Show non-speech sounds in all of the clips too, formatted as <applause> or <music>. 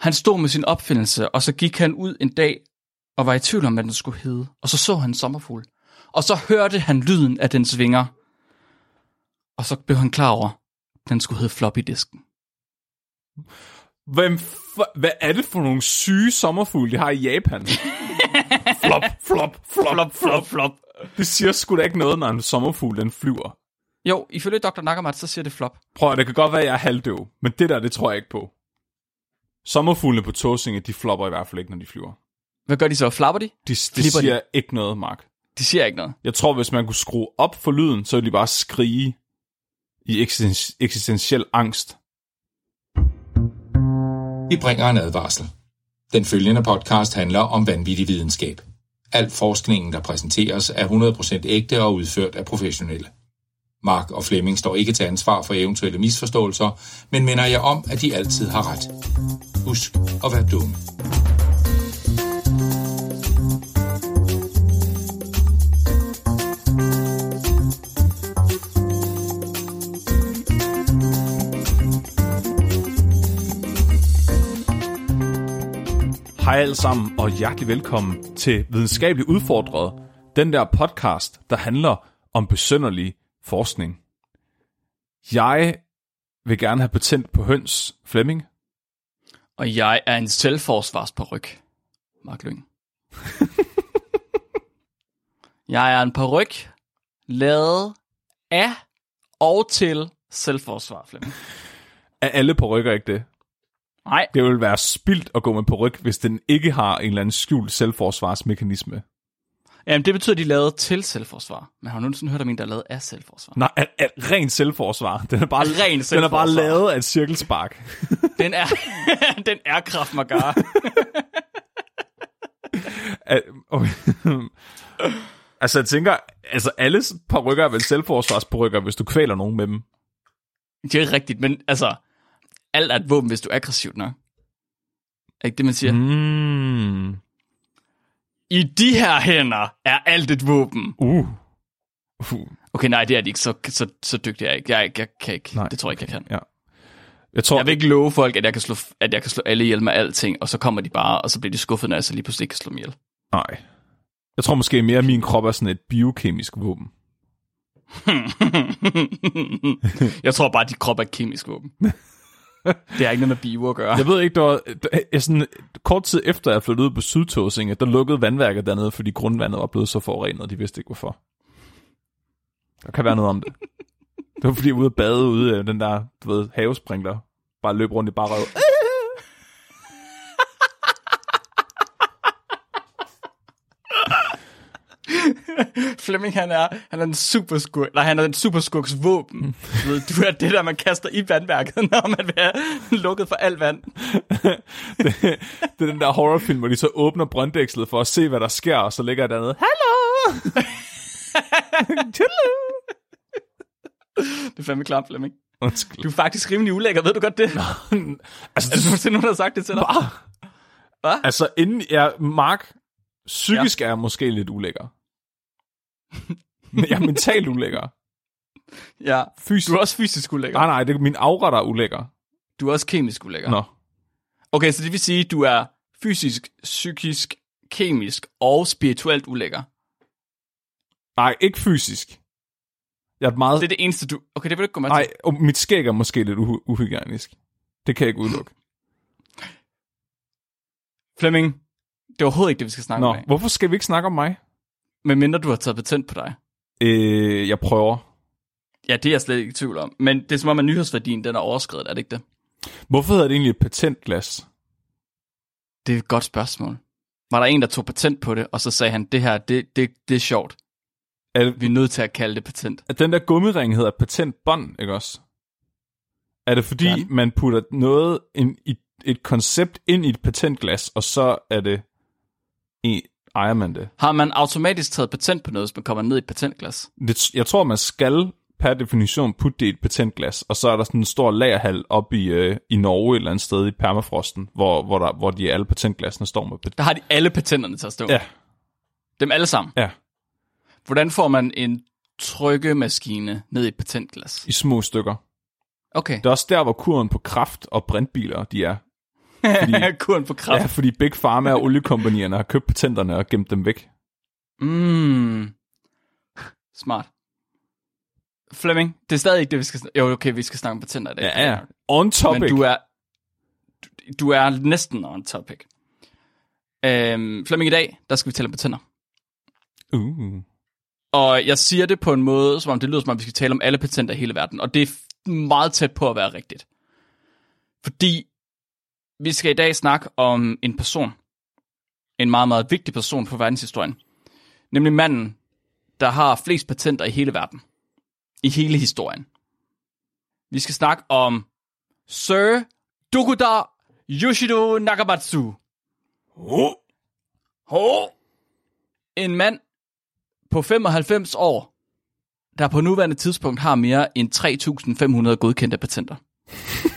Han stod med sin opfindelse, og så gik han ud en dag og var i tvivl om, hvad den skulle hedde. Og så så han en sommerfugl. Og så hørte han lyden af dens vinger. Og så blev han klar over, at den skulle hedde floppy disken. Hvem f- hvad er det for nogle syge sommerfugle, de har i Japan? <laughs> flop, flop, flop, Flop, flop, flop. Det siger sgu da ikke noget, når en sommerfugl den flyver. Jo, ifølge Dr. Nakamat, så siger det flop. Prøv at, det kan godt være, at jeg er halvdøv, men det der, det tror jeg ikke på. Sommerfuglene på Tåsinge, de flopper i hvert fald ikke, når de flyver. Hvad gør de så? Flapper de? De, Flipper de? siger ikke noget, Mark. De siger ikke noget. Jeg tror, hvis man kunne skrue op for lyden, så ville de bare skrige i eksisten- eksistentiel angst. Vi bringer en advarsel. Den følgende podcast handler om vanvittig videnskab. Al forskningen, der præsenteres, er 100% ægte og udført af professionelle. Mark og Flemming står ikke til ansvar for eventuelle misforståelser, men minder jeg om, at de altid har ret. Husk at være dumme. Hej alle sammen, og hjertelig velkommen til Videnskabeligt Udfordret, den der podcast, der handler om besønderlige forskning. Jeg vil gerne have patent på høns, Flemming. Og jeg er en selvforsvarsparyk, Mark Lyng. <laughs> jeg er en paryk, lavet af og til selvforsvar, Flemming. Er alle rykker ikke det? Nej, Det vil være spildt at gå med ryg, hvis den ikke har en eller anden skjult selvforsvarsmekanisme. Jamen, det betyder, at de er lavet til selvforsvar. Men har du nogensinde hørt om en, der er lavet af selvforsvar? Nej, er, er, ren selvforsvar. Den er bare, Ren den er selvforsvar. bare lavet af et cirkelspark. <laughs> Den er, <laughs> den er Krav Maga. <laughs> Er- altså, jeg tænker, altså alle rykker er vel selvforsvarsparykker, hvis du kvæler nogen med dem. Det er rigtigt, men altså, alt er et våben, hvis du er aggressivt nok. Er ikke det, man siger? Mm. I de her hænder er alt et våben. Uh. uh. Okay, nej, det er de ikke. Så, så, så dygtig er jeg ikke. Jeg, jeg kan ikke. Nej. Det tror jeg ikke, jeg kan. Ja. Jeg tror, Jeg vil ikke love folk, at jeg kan slå, at jeg kan slå alle ihjel med alting, og så kommer de bare, og så bliver de skuffet, når jeg så lige pludselig ikke kan slå dem ihjel. Nej. Jeg tror måske mere, at min krop er sådan et biokemisk våben. <laughs> jeg tror bare, at de krop er et kemisk våben. <laughs> <laughs> det har ikke noget med bio at gøre. Jeg ved ikke, der var, der, jeg sådan, kort tid efter jeg flyttede ud på Sydtåsinge, der lukkede vandværket dernede, fordi grundvandet var blevet så forurenet, og de vidste ikke hvorfor. Der kan være noget om det. Det var fordi, jeg var ude og bade ude den der, du ved, havesprinkler. Bare løb rundt i bare røv. <laughs> Flemming, han er, han er en superskurk. Nej, han er en superskurks våben. Du, ved, du er det der, man kaster i vandværket, <laughs> når man have lukket for alt vand. <laughs> det, det er den der horrorfilm, hvor de så åbner brønddækslet for at se, hvad der sker, og så ligger jeg dernede. Hallo! Det er fandme klart, Flemming. Undskyld. Du er faktisk rimelig ulækker, ved du godt det? altså, Er der nogensinde nogen, der har sagt det til dig? Hvad? Altså, inden jeg, Mark, psykisk ja. er jeg måske lidt ulækker. Men jeg er mentalt ulækker. Ja. Fysisk. Du er også fysisk ulækker. Nej, nej, det er min aura, der er ulækker. Du er også kemisk ulækker. Nå. Okay, så det vil sige, at du er fysisk, psykisk, kemisk og spirituelt ulækker. Nej, ikke fysisk. Jeg er et meget... Det er det eneste, du... Okay, det vil du ikke gå med Nej, til. og mit skæg er måske lidt uhy- uhygienisk. Det kan jeg ikke udelukke. Flemming, det er overhovedet ikke det, vi skal snakke Nå, om. i dag. hvorfor skal vi ikke snakke om mig? Men mindre du har taget patent på dig. Øh, jeg prøver. Ja, det er jeg slet ikke i tvivl om. Men det er som om, at nyhedsværdien den er overskrevet, er det ikke det? Hvorfor hedder det egentlig et patentglas? Det er et godt spørgsmål. Var der en, der tog patent på det, og så sagde han, det her, det, det, det er sjovt. Er, det, Vi er nødt til at kalde det patent. at den der gummiring hedder patentbånd, ikke også? Er det fordi, Sådan. man putter noget, en, i, et koncept ind i et patentglas, og så er det, i, ejer man det? Har man automatisk taget patent på noget, hvis man kommer ned i et patentglas? det? Jeg tror, man skal per definition putte det i et patentglas, og så er der sådan en stor lagerhal op i, øh, i Norge et eller andet sted i permafrosten, hvor, hvor, der, hvor de alle patentglasene står med patent. Der har de alle patenterne til at stå. Ja, Dem alle sammen. ja, Hvordan får man en trykkemaskine ned i et patentglas? i små stykker. Okay. Det er også der, hvor kuren på kraft og brintbiler, de er. Fordi, <laughs> Kuren på kraft. ja, fordi Big Pharma og oliekompanierne har købt patenterne og gemt dem væk. Mm. Smart. Flemming, det er stadig ikke det, vi skal snakke Jo, okay, vi skal snakke om patenter i dag. Ja, ja. On topic. Men du er, du, du er næsten on topic. Øhm, Flemming, i dag, der skal vi tale om patenter. Uh. Og jeg siger det på en måde, som om det lyder som om, vi skal tale om alle patenter i hele verden. Og det er meget tæt på at være rigtigt. Fordi vi skal i dag snakke om en person. En meget, meget vigtig person for verdenshistorien. Nemlig manden, der har flest patenter i hele verden. I hele historien. Vi skal snakke om Sir Dokuda Yoshido Nakamatsu. Oh. Oh. En mand på 95 år, der på nuværende tidspunkt har mere end 3.500 godkendte patenter. <laughs>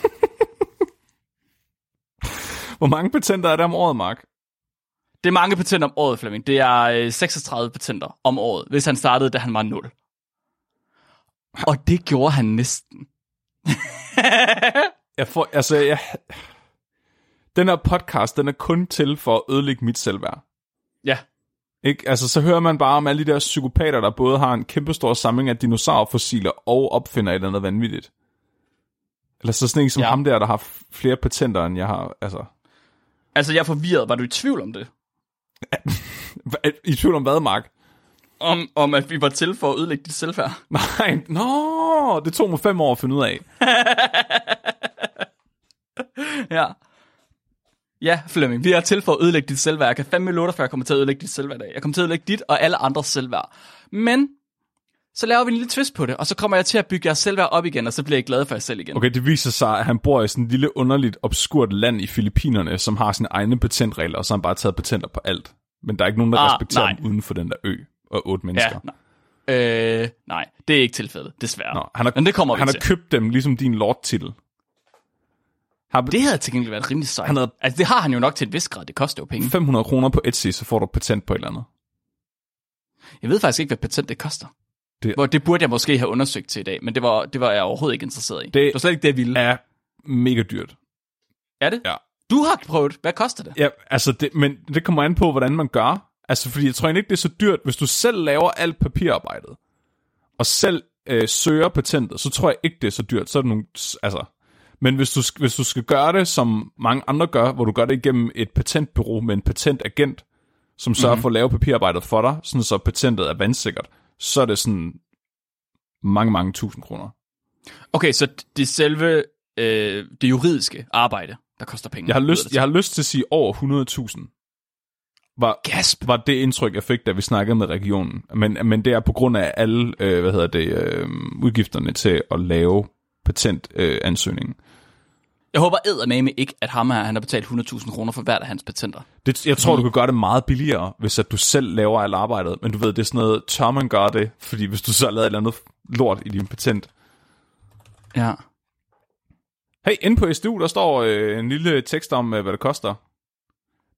Hvor mange patenter er der om året, Mark? Det er mange patenter om året, Flemming. Det er øh, 36 patenter om året, hvis han startede, da han var 0. Og det gjorde han næsten. <laughs> Jeg får, altså, jeg... Den her podcast, den er kun til for at ødelægge mit selvværd. Ja, Ikke? Altså, så hører man bare om alle de der psykopater, der både har en kæmpestor samling af dinosaurfossiler og opfinder et eller andet vanvittigt. Eller så sådan en som Ja. ham der, der har flere patenter, end jeg har. Altså, altså jeg er forvirret. Var du i tvivl om det? <laughs> I tvivl om hvad, Mark? Om, om at vi var til for at ødelægge dit selvfærd? <laughs> Nej, nå, det tog mig fem år at finde ud af. <laughs> Ja. Ja, Flemming, vi er til for at ødelægge dit selvværd. Jeg kan fandme love dig, for jeg kommer til at ødelægge dit selvværd i dag. Jeg kommer til at ødelægge dit og alle andres selvværd. Men, så laver vi en lille twist på det, og så kommer jeg til at bygge jeres selvværd op igen, og så bliver jeg glad for jer selv igen. Okay, det viser sig, at han bor i sådan et lille underligt obskurt land i Filippinerne, som har sine egne patentregler, og så har han bare taget patenter på alt. Men der er ikke nogen, der Ah, respekterer nej. dem uden for den der ø og otte Ja, mennesker. nej. Øh, nej, det er ikke tilfældet, desværre. Nå, han har, Men det kommer han til. har købt dem ligesom din lord-titel. Har Det havde til gengæld været rimelig sejt. Han havde- Altså, det har han jo nok til et vis grad. Det koster jo penge. 500 kroner på Etsy, så får du patent på et eller andet. Jeg ved faktisk ikke, hvad patent det koster. Det- Hvor, det burde jeg måske have undersøgt til i dag, men det var, det var jeg overhovedet ikke interesseret i. Det, Det- var slet ikke det, jeg ville. Er mega dyrt. Er det? Ja. Du har prøvet. Hvad koster det? Ja, altså det, men det kommer an på, hvordan man gør. Altså, fordi jeg tror ikke, det er så dyrt. Hvis du selv laver alt papirarbejdet, og selv øh, søger patentet, så tror jeg ikke, det er så dyrt. Så er det nogle, altså, men hvis du, hvis du skal gøre det, som mange andre gør, hvor du gør det igennem et patentbureau med en patentagent, som sørger mm-hmm. for at lave papirarbejdet for dig, sådan så patentet er vandsikkert, så er det sådan mange, mange tusind kroner. Okay, så det selve øh, det juridiske arbejde, der koster penge. Jeg har lyst, jeg har lyst til at sige over 100.000. Var, Gasp! var det indtryk, jeg fik, da vi snakkede med regionen. Men, men det er på grund af alle øh, hvad hedder det, øh, udgifterne til at lave patentansøgningen. Øh, ansøgningen. Jeg håber eddermame ikke, at ham her, han har betalt 100.000 kroner for hvert af hans patenter. det, jeg tror, du kan gøre det meget billigere, hvis at du selv laver alt arbejdet. Men du ved, det er sådan noget, tør man gøre det? Fordi hvis du så lavet et eller andet lort i din patent. Ja. Hey, inde på SDU, der står øh, en lille tekst om, øh, hvad det koster.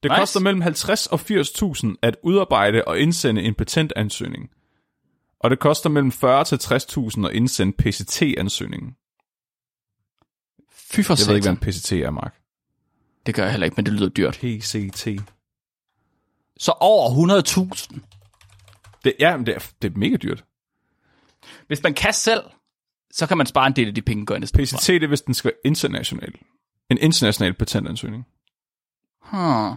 Det Nice. koster mellem 50 og 80.000 at udarbejde og indsende en patentansøgning. Og det koster mellem 40 til 60.000 at indsende PCT-ansøgningen. Fy for Jeg ved ikke, hvad en PCT er, Mark. Det gør jeg heller ikke, men det lyder dyrt. PCT. Så over 100.000. Det, ja, men det er, det er mega dyrt. Hvis man kan selv, så kan man spare en del af de penge, gør næsten PCT, det er, hvis den skal være international. En international patentansøgning. Huh.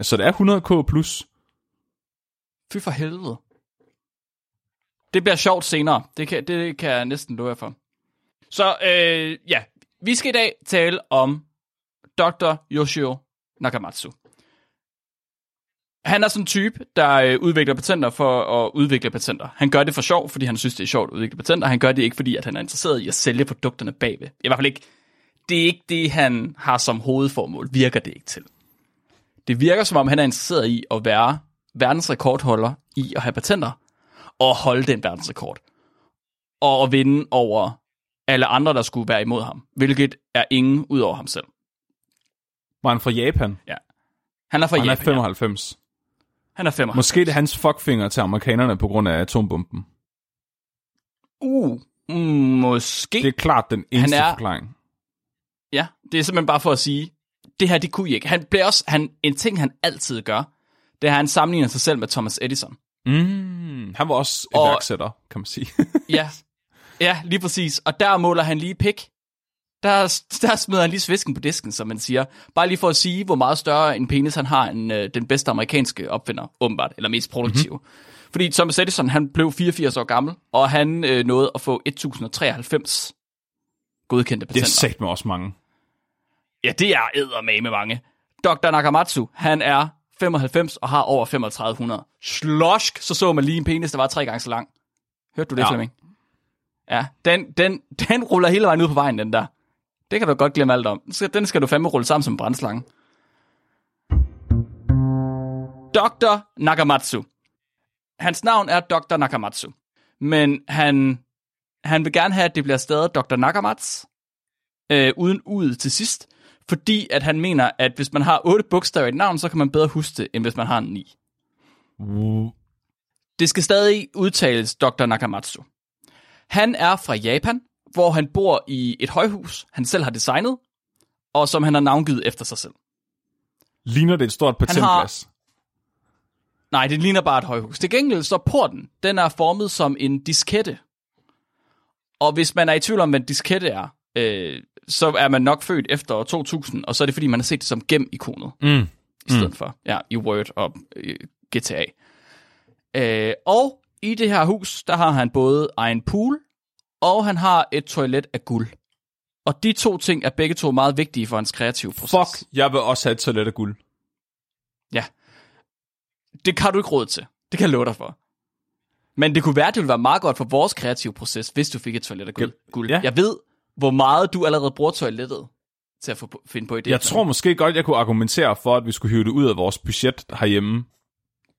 Så det er 100k plus. Fy for helvede. Det bliver sjovt senere. Det kan, det kan jeg næsten love jer for. Så øh, ja, vi skal i dag tale om Dr. Yoshio Nakamatsu. Han er sådan en type, der øh, udvikler patenter for at udvikle patenter. Han gør det for sjov, fordi han synes, det er sjovt at udvikle patenter. Han gør det ikke, fordi at han er interesseret i at sælge produkterne bagved. I hvert fald ikke. Det er ikke det, han har som hovedformål. Virker det ikke til. Det virker, som om han er interesseret i at være verdensrekordholder i at have patenter, og holde den verdensrekord. Og at vinde over alle andre, der skulle være imod ham. Hvilket er ingen ud over ham selv. Var han fra Japan? Han er fra Og han er Japan. ja. 95. Han er 95. Måske det er hans fuckfinger til amerikanerne på grund af atombomben. Uh, mm, måske. Det er klart den eneste er- forklaring. Ja, det er simpelthen bare for at sige, det her, det kunne I ikke. Han blev også, han, en ting, han altid gør, det er, at han sammenligner sig selv med Thomas Edison. Mm, han var også Og- iværksætter, kan man sige. <laughs> Ja, ja, lige præcis. Og der måler han lige pik. Der, der smider han lige svisken på disken, som man siger. Bare lige for at sige, hvor meget større en penis han har end øh, den bedste amerikanske opfinder, åbenbart, eller mest produktive. Mhm. Mm-hmm. Fordi Thomas Edison, han blev 84 år gammel, og han øh, nåede at få 1093 godkendte Det er patenter. sagt med også mange. Ja, det er eddermame med mange. Dr. Nakamatsu, han er 95 og har over 3500. Slosk, så så man lige en penis, der var tre gange så lang. Hørte du det, ja. Flemming? Ja, den, den, den ruller hele vejen ud på vejen, den der. Det kan du godt glemme alt om. Den skal- du fandme rulle sammen som en brændslange. Dr. Nakamatsu. Hans navn er Dr. Nakamatsu. Men han, han vil gerne have, at det bliver stadig Dr. Nakamats, øh, uden ud til sidst, fordi at han mener, at hvis man har otte bogstaver i et navn, så kan man bedre huske det, end hvis man har ni. Det skal stadig udtales Dr. Nakamatsu. Han er fra Japan, hvor han bor i et højhus, han selv har designet, og som han har navngivet efter sig selv. Ligner det et stort patentglas? Nej, det ligner bare et højhus. Til gengæld så porten, den er formet som en diskette. Og hvis man er i tvivl om, hvad en diskette er, øh, så er man nok født efter år 2000, og så er det fordi, man har set det som gem-ikonet. Mm. i stedet mm. for. Ja, i Word og øh, GTA. Øh, og i det her hus, der har han både egen pool, og han har et toilet af guld. Og de to ting er begge to meget vigtige for hans kreative proces. Fuck, jeg vil også have et toilet af guld. Ja. Det kan du ikke råd til. Det kan jeg love dig for. Men det kunne være, det ville være meget godt for vores kreative proces, hvis du fik et toilet af guld. guld. Ja. Jeg ved, hvor meget du allerede bruger toilettet til at få, finde på idéer. Jeg tror måske godt, jeg kunne argumentere for, at vi skulle hive det ud af vores budget herhjemme.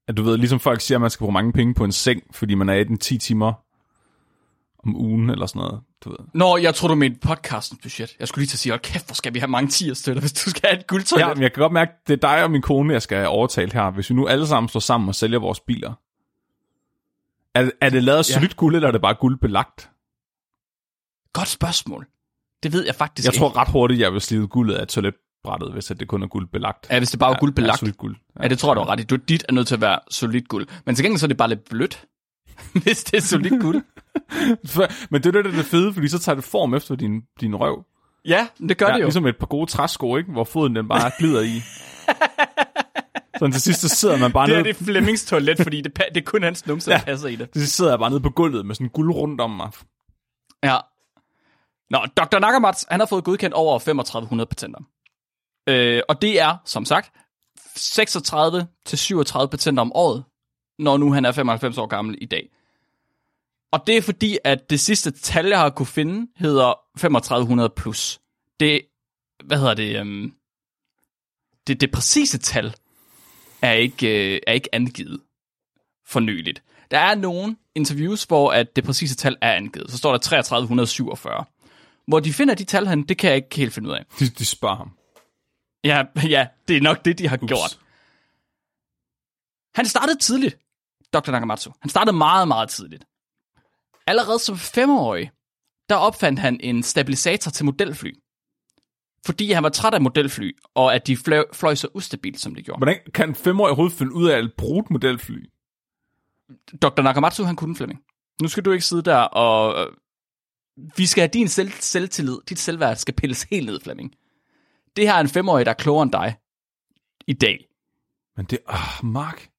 At du ved, ligesom folk siger, at man skal bruge mange penge på en seng, fordi man er i den 10 timer om ugen eller sådan noget. Du ved. Nå, jeg tror du mente podcastens budget. Jeg skulle lige til at sige, hold kæft, hvor skal vi have mange 10 støtter, hvis du skal have et guldtoilet. Ja, men jeg kan godt mærke, det er dig og min kone, jeg skal have overtalt her. Hvis vi nu alle sammen står sammen og sælger vores biler. Er, er det lavet af Ja. solidt guld, eller er det bare guldbelagt? Godt spørgsmål. Det ved jeg faktisk Jeg ikke. tror ret hurtigt, jeg vil slive guldet af toiletbrættet, hvis det kun er guldbelagt. Ja, hvis det bare er guldbelagt. Ja, solidt guld. Ja, det tror jeg, du har ret i. Dit er nødt til at være solidt guld. Men til gengæld så er det bare lidt blødt, <laughs> hvis det er solidt guld. <laughs> Men det er det, der er fede, fordi så tager det form efter din, din røv. Ja, det gør Ja, det jo. ligesom et par gode træsko, ikke? hvor foden den bare glider i. <laughs> Sådan til sidst, så sidder man bare Det er nede, det Flemmings toilet, fordi det, det er kun hans numse, der Ja. passer i det. til sidst sidder jeg bare nede på gulvet med sådan guld rundt om mig. Ja. Nå, Dr. Nakamats, han har fået godkendt over 3500 patenter. Øh, og det er, som sagt, 36 til 37 patenter om året, når nu han er 95 år gammel i dag. Og det er fordi, at det sidste tal, jeg har kunne finde, hedder 3500 plus. Det, hvad hedder det, øhm, det, det præcise tal er ikke, øh, er ikke angivet for nyligt. Der er nogle interviews, hvor at det præcise tal er angivet. Så står der 3347. Hvor de finder de tal han, det kan jeg ikke helt finde ud af. De, de spørger ham. Ja, <laughs> ja, det er nok det, de har Ups. gjort. Han startede tidligt, Dr. Nakamatsu. Han startede meget, meget tidligt. Allerede som femårig, der opfandt han en stabilisator til modelfly. Fordi han var træt af modelfly, og at de fløj, fløj så ustabilt, som de gjorde. Hvordan kan en femårig overhovedet finde ud af at bruge et modelfly? Dr. Nakamatsu, han kunne Flemming. Nu skal du ikke sidde der og... øh, Vi skal have din selv, selvtillid, dit selvværd skal pilles helt ned, Flemming. Det her er en femårig, der er klogere end dig. I dag. Men det... Ah, Mark.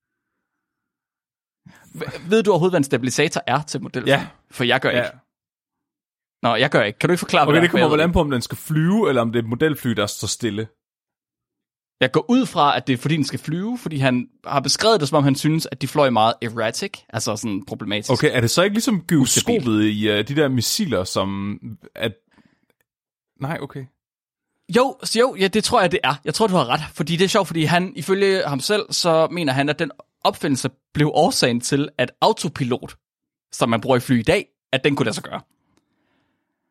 V- ved du overhovedet, hvad en stabilisator er til modelfly? Ja. For jeg gør Ja. ikke. Nå, jeg gør ikke. Kan du ikke forklare, Okay, hvad det er? kommer vel an på, om den skal flyve, eller om det er et modelfly, der står stille. Jeg går ud fra, at det er fordi, den skal flyve, fordi han har beskrevet det, som om han synes, at de fløj meget erratic, altså sådan problematisk. Okay, er det så ikke ligesom gyroskopet i uh, de der missiler, som... At... Nej, okay. Jo, så jo, ja, det tror jeg, det er. Jeg tror, du har ret. Fordi det er sjovt, fordi han, ifølge ham selv, så mener han, at den opfindelse blev årsagen til, at autopilot, som man bruger i fly i dag, at den kunne lade sig gøre.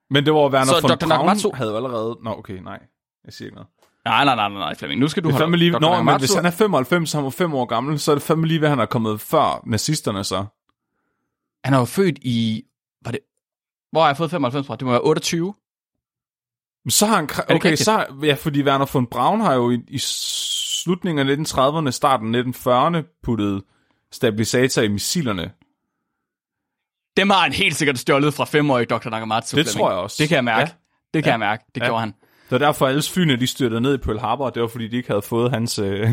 Men det var Werner Så von Dr. Braun Nakamatsu- havde allerede... Nå, okay, nej. Jeg siger ikke noget. Nej, nej, nej, nej, nej, Flemming. Nu skal du Det holde fandme lige... Dr. Nå, men Nakamatsu- hvis han er 95, så han var 5 år gammel, så er det fandme lige, hvad han er kommet før nazisterne så. Han er jo født i... Var det... Hvor har jeg fået 95 fra? Det må være 28. Så har han... Okay, så... Ja, fordi Werner von Braun har jo i, i slutningen af 1930'erne, starten af 1940'erne, puttet stabilisator i missilerne. Dem har han helt sikkert stjålet fra femårige Dr. Nakamatsu. Det Flemming. tror jeg også. Det kan jeg mærke. Ja. Det kan Ja. jeg mærke. Det Ja. gjorde han. Det var derfor, alle flyene de styrtede ned i Pearl Harbor, og det var fordi, de ikke havde fået hans... Øh...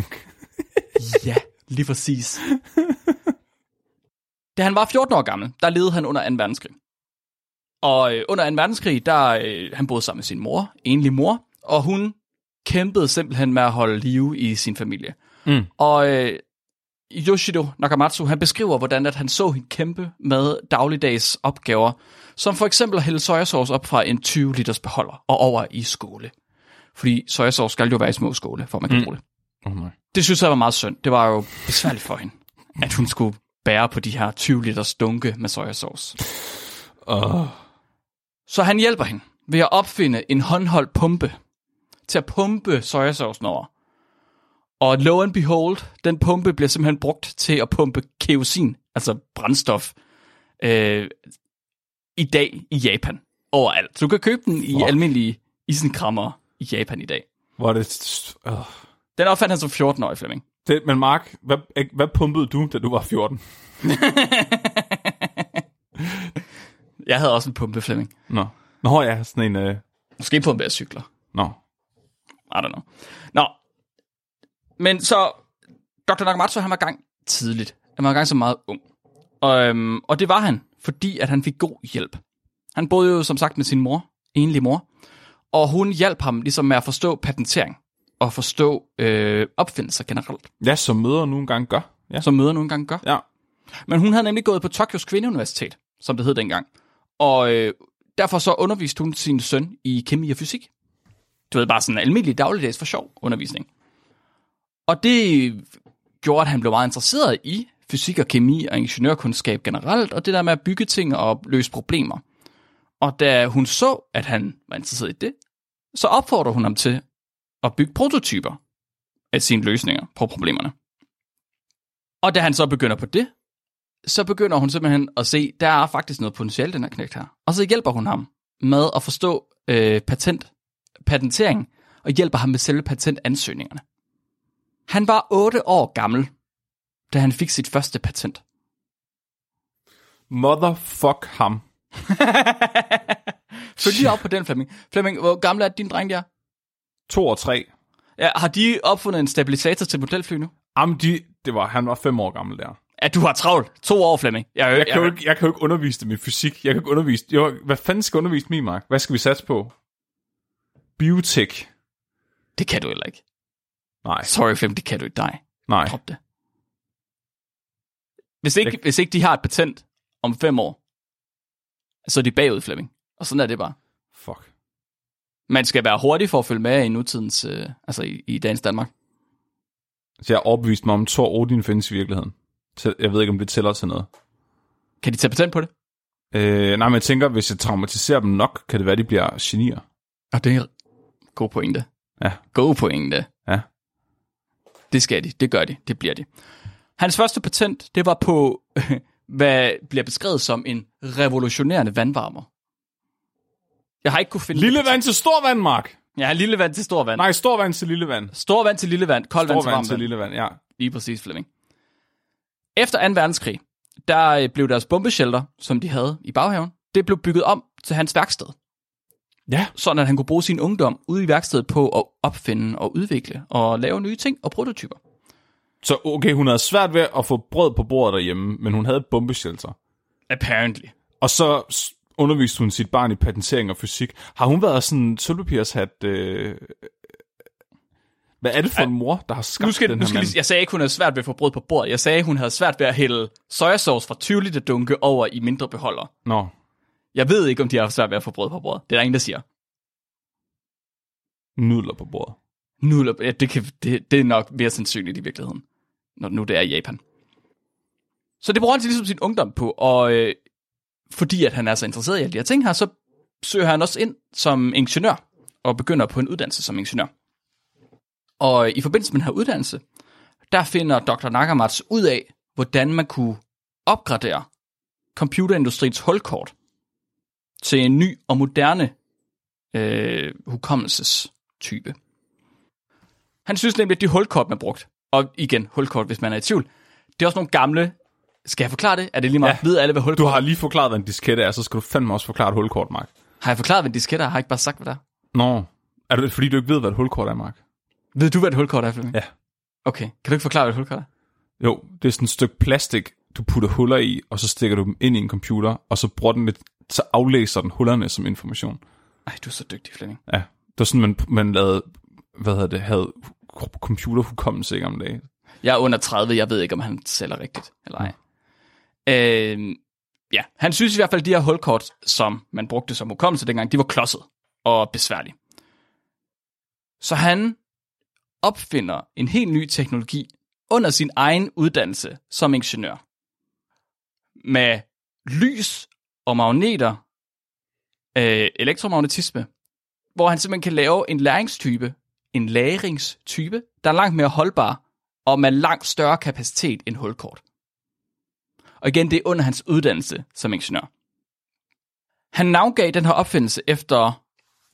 Ja, lige præcis. da han var 14 år gammel, der levede han under 2. verdenskrig. Og øh, under 2. verdenskrig, der øh, han boede sammen med sin mor, enlig mor, og hun kæmpede simpelthen med at holde live i sin familie. Mm. Og øh, Yoshido Nakamatsu, han beskriver, hvordan at han så hende kæmpe med dagligdags opgaver, som for eksempel at hælde sojasauce op fra en 20 liters beholder og over i skåle. Fordi sojasauce skal jo være i små skåle, for man kan Mm. bruge det. Oh, nej. Det synes jeg var meget synd. Det var jo besværligt for hende, at hun skulle bære på de her 20 liters dunke med sojasauce. Oh. Så han hjælper hende ved at opfinde en håndholdt pumpe til at pumpe sojasaucen over. Og lo and behold, den pumpe bliver simpelthen brugt til at pumpe kerosin, altså brændstof, øh, i dag i Japan. Overalt. Så du kan købe den i Fuck. almindelige isenkrammer i Japan i dag. Hvor det... Oh. Den opfandt han som 14-årig, Flemming. det... Men Mark, hvad, hvad pumpede du, da du var 14? <laughs> Jeg havde også en pumpe, Flemming. Nå. Nå ja, sådan en... Øh... Måske pumpe af cykler. Nå. I don't know. Nå. Men så, Dr. Nakamatsu, han var gang tidligt. Han var gang så meget ung. Og, øhm, og det var han, fordi at han fik god hjælp. Han boede jo som sagt med sin mor, enlig mor, og hun hjalp ham ligesom med at forstå patentering og forstå øh, opfindelser generelt, Ja, som møder nu engang gør. Ja. som møder nogle gange gør. Ja. Men hun havde nemlig gået på Tokyos Kvindeuniversitet, som det hed dengang. Og øh, derfor så underviste hun sin søn i kemi og fysik. Du ved, bare sådan en almindelig dagligdags for sjov undervisning. Og det gjorde, at han blev meget interesseret i fysik og kemi og ingeniørkundskab generelt, og det der med at bygge ting og løse problemer. Og da hun så, at han var interesseret i det, så opfordrer hun ham til at bygge prototyper af sine løsninger på problemerne. Og da han så begynder på det, så begynder hun simpelthen at se, der er faktisk noget potentiale, den her knægt her. Og så hjælper hun ham med at forstå øh, patent, patentering, og hjælper ham med selve patentansøgningerne. Han var 8 år gammel, da han fik sit første patent. Motherfuck ham. <laughs> Følg lige op på den, Flemming. Flemming, hvor gammel er din dreng der? 2 og 3. Ja, har de opfundet en stabilisator til modelfly nu? Jamen, de, det var, han var 5 år gammel der. Ja, du har travlt. To år, Flemming. Jeg, Jeg kan, jo ikke, jeg kan jo ikke undervise dem i fysik. Jeg kan ikke undervise... Jo, hvad fanden skal jeg undervise mig, Mark? Hvad skal vi satse på? Biotech. Det kan du heller ikke. Nej, Sorry, Flemming, det kan du ikke dig. nej. Drop det. Hvis ikke, hvis ikke de har et patent om fem år, så er de bagud, Flemming. Og sådan er det bare. Fuck. Man skal være hurtig for at følge med i nutidens, øh, altså i, i dagens Danmark. Så jeg har overbevist mig om, at Thor Odin findes i virkeligheden. Så jeg ved ikke, om det tæller til noget. Kan de tage patent på det? Øh, nej, men jeg tænker, hvis jeg traumatiserer dem nok, kan det være, at de bliver genier. Og det er god pointe. Ja. God pointe. Ja. Det skal de. Det gør de. Det bliver de. Hans første patent, det var på, <laughs> hvad bliver beskrevet som en revolutionerende vandvarmer. Jeg har ikke kunne finde... Lille vand til stor vand, Mark. Ja, lille vand til stor vand. Nej, stor vand til lille vand. Stor vand til lille vand. Kold vand Stor til vand varmt til vand. lille vand, ja. Lige præcis, Flemming. Efter 2. verdenskrig, der øh, blev deres bombeshelter, som de havde i baghaven, det blev bygget om til hans værksted. Ja. Sådan at han kunne bruge sin ungdom ude i værkstedet på at opfinde og udvikle og lave nye ting og prototyper. Så okay, hun havde svært ved at få brød på bordet derhjemme, men hun havde bombeshelter. Apparently. Og så underviste hun sit barn i patentering og fysik. Har hun været sådan sølvpapirshat... Øh... Hvad er det for en mor, der har skabt Nu skal, den nu her skal mand? lige, jeg sagde ikke, hun havde svært ved at få brød på bordet. Jeg sagde, hun havde svært ved at hælde sojasauce fra 20 liter dunke over i mindre beholder. Nå, Jeg ved ikke, om de har svært ved at få brød på bordet. Det er der ingen, der siger. nudler på bordet. Nu, ja, det, kan, det, det er nok mere sandsynligt i virkeligheden, når nu det er i Japan. Så det bruger han til ligesom sin ungdom på, og øh, fordi at han er så interesseret i alle de her ting her, så søger han også ind som ingeniør, og begynder på en uddannelse som ingeniør. Og i forbindelse med den her uddannelse, der finder Dr. Nakamatsu ud af, hvordan man kunne opgradere computerindustriens hulkort til en ny og moderne øh, hukommelsestype. Han synes nemlig, at de hulkort, man brugt, og igen, hulkort, hvis man er i tvivl, det er også nogle gamle... Skal jeg forklare det? Er det lige meget? Ja. Ved alle, hvad hulkort Du har lige forklaret, hvad en diskette er, så skal du fandme også forklare et hulkort, Mark. Har jeg forklaret, hvad en diskette er? Har jeg ikke bare sagt, hvad det er? Nå, er det fordi, du ikke ved, hvad et hulkort er, Mark? Ved du, hvad et hulkort er, Flemming? Ja. Okay, kan du ikke forklare, hvad et hulkort er? Jo, det er sådan et stykke plastik, du putter huller i, og så stikker du dem ind i en computer, og så bruger den lidt, så aflæser den hullerne som information. Ej, du er så dygtig, Flemming. Ja, det var sådan, man, man lavede, hvad hedder det, havde computerhukommelse ikke om dagen. Jeg er under 30, jeg ved ikke, om han sælger rigtigt, eller ej. Øh, ja, han synes i hvert fald, at de her hulkort, som man brugte som hukommelse dengang, de var klodset og besværlige. Så han opfinder en helt ny teknologi under sin egen uddannelse som ingeniør. Med lys og magneter, øh, elektromagnetisme, hvor han simpelthen kan lave en læringstype, en lagringstype, der er langt mere holdbar og med langt større kapacitet end hulkort. Og igen, det er under hans uddannelse som ingeniør. Han navngav den her opfindelse efter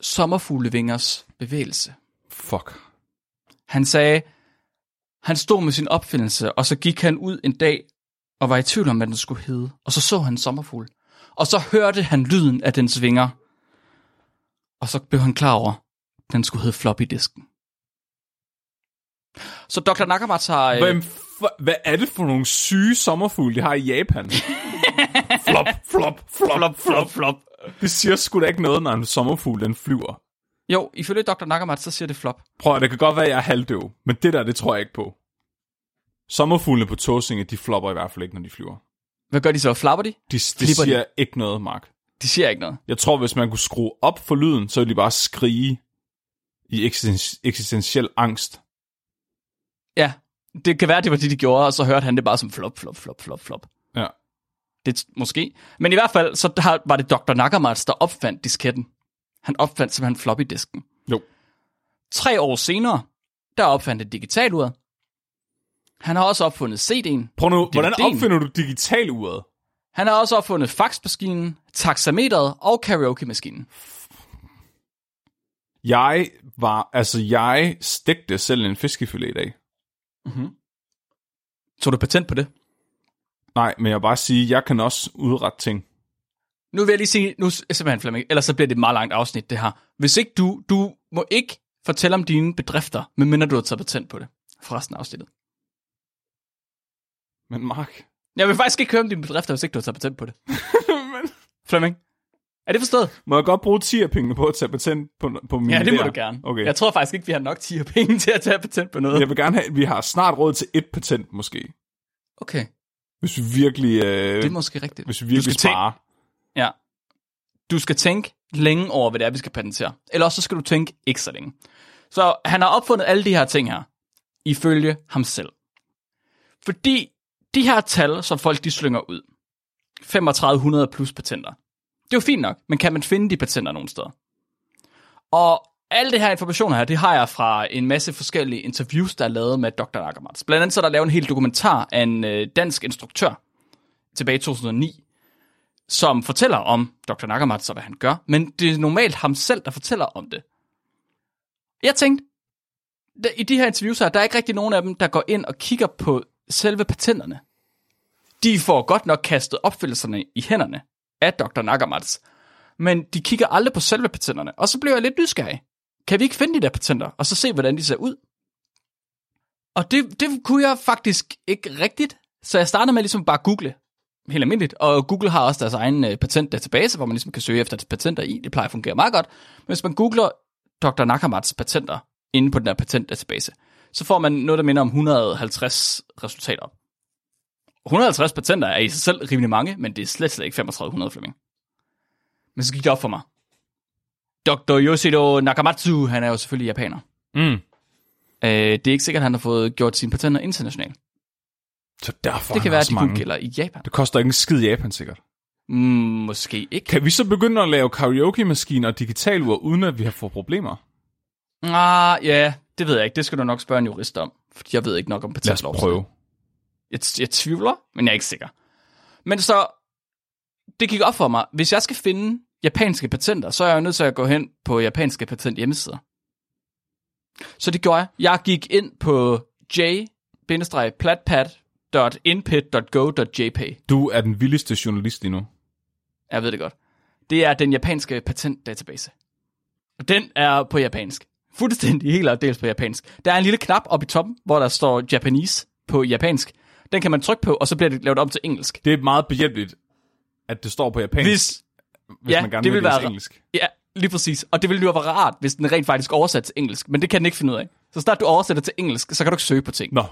sommerfuglevingers bevægelse. Fuck. Han sagde, han stod med sin opfindelse, og så gik han ud en dag og var i tvivl om, hvad den skulle hedde. Og så så han en sommerfugl. Og så hørte han lyden af dens vinger. Og så blev han klar over, at den skulle hedde floppy disken. Så Dr. Nakamatsu har... øh, Hvem, f- hvad er det for nogle syge sommerfugle, de har i Japan? <laughs> flop, flop, flop, flop, flop, flop. Det siger sgu da ikke noget, når en sommerfugl den flyver. Jo, ifølge Dr. Nakamatsu, så siger det flop. Prøv at det kan godt være, at jeg er halvdøv, men det der, det tror jeg ikke på. Sommerfuglene på Tåsinge, de flopper i hvert fald ikke, når de flyver. Hvad gør de så? Flapper de? De, de Flipper de? siger ikke noget, Mark. De siger ikke noget. Jeg tror, hvis man kunne skrue op for lyden, så ville de bare skrige i eksisten- eksistentiel angst. Ja, det kan være, det var det, de gjorde, og så hørte han det bare som flop, flop, flop, flop, flop. Ja. Det måske. Men i hvert fald, så var det Dr. Nakamatsu, der opfandt disketten. Han opfandt simpelthen floppy-disken. Jo. Tre år senere, der opfandt det digitaluret. Han har også opfundet CD'en. Prøv nu, hvordan DVD'en. opfinder du digitaluret? Han har også opfundet faxmaskinen, taxameteret og karaoke-maskinen. Jeg var, altså jeg stegte selv en fiskefilet i dag. Tog du patent på det? Nej, men jeg vil bare sige, jeg kan også udrette ting. Nu vil jeg lige sige, nu simpelthen Flemming, ellers så bliver det et meget langt afsnit, det her. Hvis ikke du, du må ikke fortælle om dine bedrifter, medmindre du har taget patent på det, for resten af afsnittet. Men Mark... Jeg vil faktisk ikke høre om dine bedrifter, hvis ikke du har taget patent på det. <laughs> men, Flemming, er det forstået? må jeg godt bruge 10 af pengene på at tage patent på, på mine Ja, det må idéer? du gerne. Okay. Jeg tror faktisk ikke, vi har nok 10 af penge til at tage patent på noget. Jeg vil gerne have, vi har snart råd til et patent måske. Okay, Hvis vi virkelig, øh, det er måske rigtigt. hvis vi Du virkelig tænke- sparer. Ja. Du skal tænke længe over, hvad det er, vi skal patentere. Eller også så skal du tænke ikke så længe. Så han har opfundet alle de her ting her, ifølge ham selv. Fordi de her tal, som folk de slynger ud, 3500 plus patenter, det er jo fint nok, men kan man finde de patenter nogen steder? Og alle det her information her, det har jeg fra en masse forskellige interviews, der er lavet med Dr. Ackermans. Blandt andet så er der lavet en hel dokumentar af en øh, dansk instruktør tilbage i 2009, som fortæller om Dr. Nakamatsu og hvad han gør, men det er normalt ham selv, der fortæller om det. Jeg tænkte, i de her interviews her, der er ikke rigtig nogen af dem, der går ind og kigger på selve patenterne. De får godt nok kastet opfyldelserne i hænderne af Dr. Nakamatsu, men de kigger aldrig på selve patenterne. Og så bliver jeg lidt nysgerrig. Kan vi ikke finde de der patenter, og så se, hvordan de ser ud? Og det, det kunne jeg faktisk ikke rigtigt. Så jeg startede med ligesom bare at google helt almindeligt. Og Google har også deres egen øh, patentdatabase, hvor man ligesom kan søge efter patenter i. Det plejer at fungere meget godt. Men hvis man googler Dr. Nakamatsu patenter inde på den der patentdatabase, så får man noget, der minder om 150 resultater. 150 patenter er i sig selv rimelig mange, men det er slet, slet ikke 3500, Flemming. Men så gik det op for mig. Dr. Yoshiro Nakamatsu, han er jo selvfølgelig japaner. Mm. Øh, det er ikke sikkert, at han har fået gjort sine patenter internationalt. Så derfor Det kan være, at de kun mange. gælder i Japan. Det koster ikke en skid i Japan, sikkert. Mm, måske ikke. Kan vi så begynde at lave karaoke-maskiner og digitalur, uden at vi har fået problemer? Ah, ja, det ved jeg ikke. Det skal du nok spørge en jurist om. Fordi jeg ved ikke nok om Lad os patentlov. prøve. Jeg, jeg tvivler, men jeg er ikke sikker. Men så, det gik op for mig. Hvis jeg skal finde japanske patenter, så er jeg jo nødt til at gå hen på japanske patent hjemmesider. Så det gjorde jeg. Jeg gik ind på j-platpad.input.go.jp. Du er den vildeste journalist lige nu. Jeg ved det godt. Det er den japanske patentdatabase. Og den er på japansk. Fuldstændig helt og dels på japansk. Der er en lille knap oppe i toppen, hvor der står Japanese på japansk. Den kan man trykke på, og så bliver det lavet om til engelsk. Det er meget behjælpeligt, at det står på japansk, hvis, hvis ja, man gerne det vil vil være- engelsk. Ja, lige præcis. Og det ville jo være rart, hvis den rent faktisk oversat til engelsk. Men det kan den ikke finde ud af. Så snart du oversætter til engelsk, så kan du ikke søge på ting. Nå,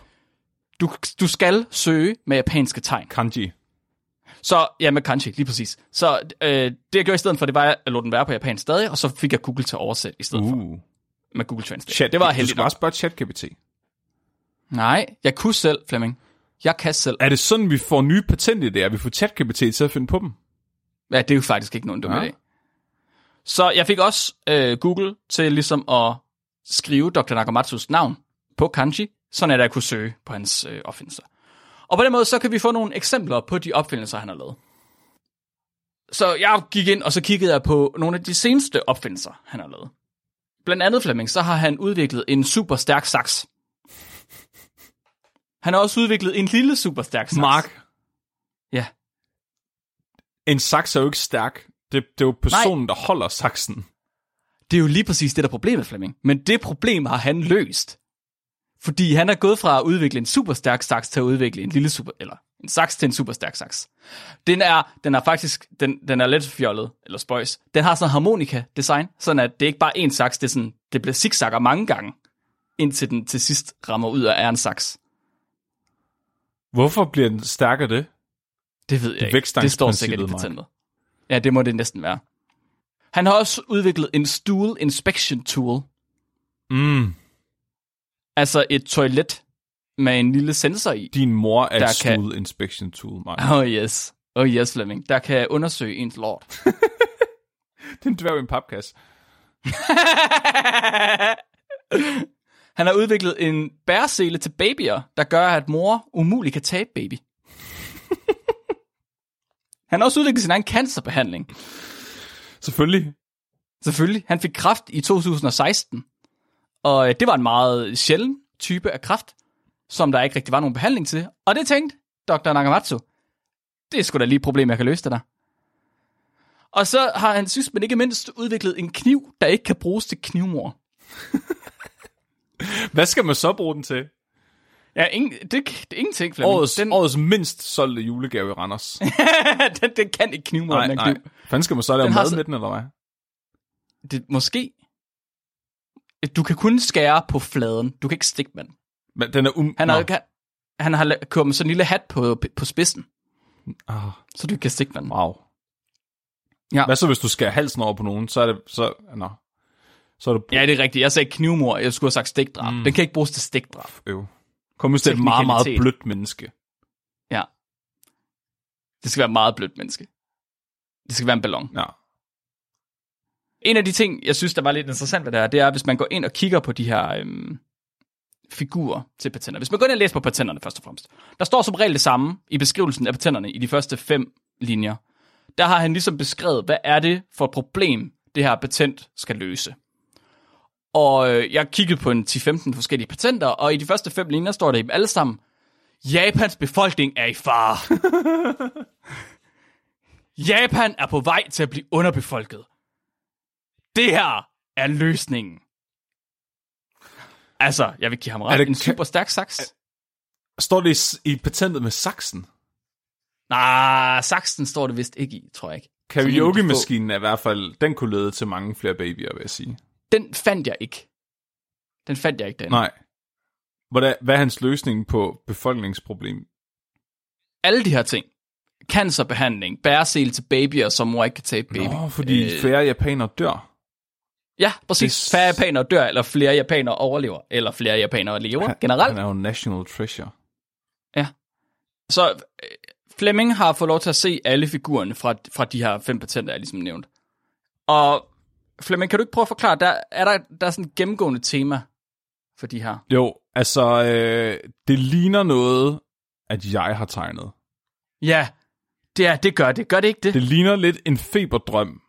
Du, du skal søge med japanske tegn. kanji. Så, ja, med kanji, lige præcis. Så øh, det jeg gjorde i stedet for, det var, at jeg lod den være på japansk stadig, og så fik jeg Google til at oversætte i stedet uh. for med Google Translate. Chat, det var Du heldigt skal nok. også spørge ChatGPT. Nej, jeg kunne selv, Flemming. Jeg kan selv. Er det sådan, vi får nye patentidéer? Vi får ChatGPT til at finde på dem? Ja, det er jo faktisk ikke nogen dum Ja. idé. Så jeg fik også øh, Google til ligesom at skrive Dr. Nakamatsus navn på kanji, sådan at jeg kunne søge på hans øh, opfindelser. Og på den måde, så kan vi få nogle eksempler på de opfindelser, han har lavet. Så jeg gik ind, og så kiggede jeg på nogle af de seneste opfindelser, han har lavet. Blandt andet Flemming, så har han udviklet en super stærk saks. Han har også udviklet en lille super stærk saks. Mark, Ja. en saks er jo ikke stærk. Det, det er jo personen, der holder saksen. Det er jo lige præcis det, der er problemet, Flemming. Men det problem har han løst. Fordi han er gået fra at udvikle en super stærk saks til at udvikle en lille super, eller en saks til en super stærk saks. Den er, den er faktisk, den, den er lidt fjollet, eller spøjs. Den har sådan en harmonika-design, sådan at det ikke bare er én saks, det, er sådan, det bliver zigzagger mange gange, indtil den til sidst rammer ud af er en saks. Hvorfor bliver den stærk af det? Det ved jeg ikke. Det står sikkert i patentet. Ja, det må det næsten være. Han har også udviklet en stool inspection tool, Mm, altså et toilet med en lille sensor i. din mor er et kan- inspection tool, Mark. Oh yes. Oh yes, Flemming. Der kan undersøge ens lort. Det er en dværg i en papkasse. <laughs> Han har udviklet en bæresele til babyer, der gør, at mor umuligt kan tabe baby. <laughs> Han har også udviklet sin egen cancerbehandling. Selvfølgelig. Selvfølgelig. Han fik kræft i 2016. Og øh, det var en meget sjælden type af kræft, som der ikke rigtig var nogen behandling til. Og det tænkte Dr. Nagamatsu. Det er sgu da lige et problem, jeg kan løse det der. Og så har han sidst, men ikke mindst, udviklet en kniv, der ikke kan bruges til knivmor. <laughs> Hvad skal man så bruge den til? Ja, ingen, det, det er ingenting, Flemming. Årets, den, årets mindst solgte julegave i Randers. <laughs> den, den kan ikke knivmor, nej, den her nej. kniv. Fanden skal man så lave mad så- med den, eller hvad? Det, måske. Du kan kun skære på fladen. Du kan ikke stikke med den. Men den er um... Han har, han, han har la- kommet sådan en lille hat på, på spidsen, Ah, så du kan stikke med den. wow. Ja. Hvad så, hvis du skærer halsen over på nogen? Så er det... Så, nå. Så er det... Ja, det er rigtigt. Jeg sagde knivmor. Jeg skulle have sagt stikdrab. Mm. Den kan ikke bruges til stikdrab. Øv. Kom hvis det er et meget, meget blødt menneske. Ja. Det skal være et meget blødt menneske. Det skal være en ballon. Ja. En af de ting, jeg synes, der var lidt interessant ved det her, det er, hvis man går ind og kigger på de her øhm, figurer til patenter. Hvis man går ind og læser på patenterne først og fremmest. Der står som regel det samme i beskrivelsen af patenterne i de første fem linjer. Der har han ligesom beskrevet, hvad er det for et problem, det her patent skal løse. Og øh, jeg kiggede på en 10-15 forskellige patenter, og i de første fem linjer står der i dem alle sammen, Japans befolkning er i fare. <laughs> Japan er på vej til at blive underbefolket. Det her er løsningen. Altså, jeg vil give ham Er ret. det En super stærk saks. Står det i, i patentet med saksen? Nej, saksen står det vist ikke i, tror jeg ikke. Karaoke-maskinen er i hvert fald... Den kunne lede til mange flere babyer, vil jeg sige. Den fandt jeg ikke. Den fandt jeg ikke den. Nej. Hvad er, hvad er hans løsning på befolkningsproblem? Alle de her ting. Cancerbehandling, bæresel til babyer, som mor ikke kan tabe baby. Nå, fordi Øh, færre japanere dør. Ja, præcis. Det- Færre japanere dør, eller flere japanere overlever, eller flere japanere lever generelt. Han er jo national treasure. Så øh, Fleming har fået lov til at se alle figurerne fra, fra de her fem patenter, jeg ligesom nævnt. Og Fleming, kan du ikke prøve at forklare, der er der, der er sådan et gennemgående tema for de her? Jo, altså, øh, det ligner noget, at jeg har tegnet. Ja, det, er, det gør det. Gør det ikke det? Det ligner lidt en feberdrøm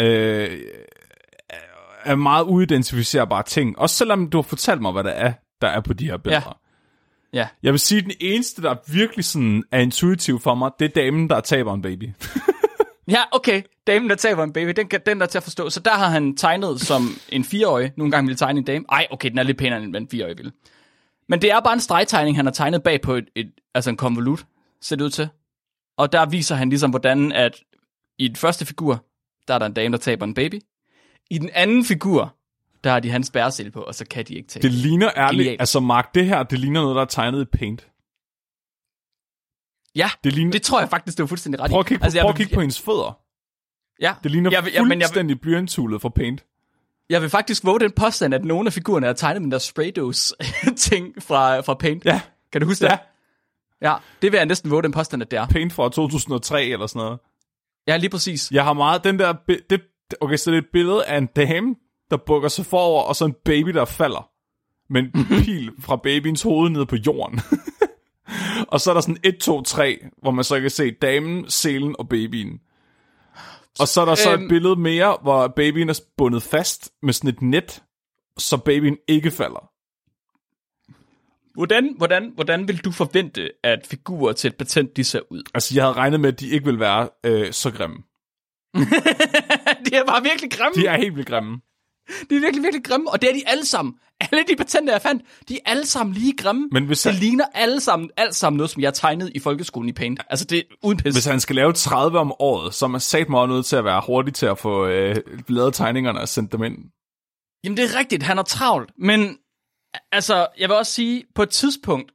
øh, er meget uidentificerbare ting. Også selvom du har fortalt mig, hvad der er, der er på de her billeder. Ja. Jeg vil sige, at den eneste, der virkelig sådan er intuitiv for mig, det er damen, der taber en baby. <laughs> Ja, okay. Damen, der taber en baby, den, kan, den der er til at forstå. Så der har han tegnet som en fireårig. Nogle gange ville tegne en dame. Ej, okay, den er lidt pænere, end en fireårig ville. Men det er bare en stregtegning, han har tegnet bag på et, et altså en konvolut, ser det ud til. Og der viser han ligesom, hvordan at i den første figur, der er der en dame, der taber en baby. I den anden figur, der har de hans bæresel på, og så kan de ikke tabe. Det ligner ærligt, Genialt. altså Mark, det her, det ligner noget, der er tegnet i paint. Ja, Det ligner, det tror jeg faktisk, det var fuldstændig ret i. prøv at kigge på, altså, jeg prøv at kigge på hendes fødder. Ja, Det ligner jeg vil, jeg, men jeg, vil, fuldstændig blyantsulet for paint. jeg vil faktisk våge den påstand, at nogle af figurerne er tegnet med den der spraydose <laughs> ting fra, fra Paint. Ja, Kan du huske ja. det? Ja, det vil jeg næsten våge den påstand, at det er. Paint fra 2003 eller sådan noget. Ja, lige præcis. Jeg har meget den der... bi- Det, okay, så det er et billede af en dame, der bukker sig forover, og så en baby, der falder. Med en pil fra babyens hoved ned på jorden. <laughs> og så er der sådan 1, 2, 3, hvor man så kan se damen, selen og babyen. Og så er der så et Øhm. billede mere, hvor babyen er bundet fast med sådan et net, så babyen ikke falder. Hvordan, hvordan, hvordan vil du forvente, at figurer til et patent, de ser ud? Altså, jeg havde regnet med, at de ikke ville være øh, så grimme. <laughs> de er bare virkelig grimme. De er helt vildt grimme. De er virkelig, virkelig grimme, og det er de alle sammen. Alle de patenter, jeg fandt, de er alle sammen lige grimme. Men hvis det han- ligner alle sammen, alt sammen noget, som jeg tegnet i folkeskolen i Paint. Altså, det er uden pis. Hvis han skal lave 30 om året, så er man sat meget nødt til at være hurtig til at få øh, lavet tegningerne og sendt dem ind. Jamen, det er rigtigt, han er travlt. Men, altså, jeg vil også sige, på et tidspunkt,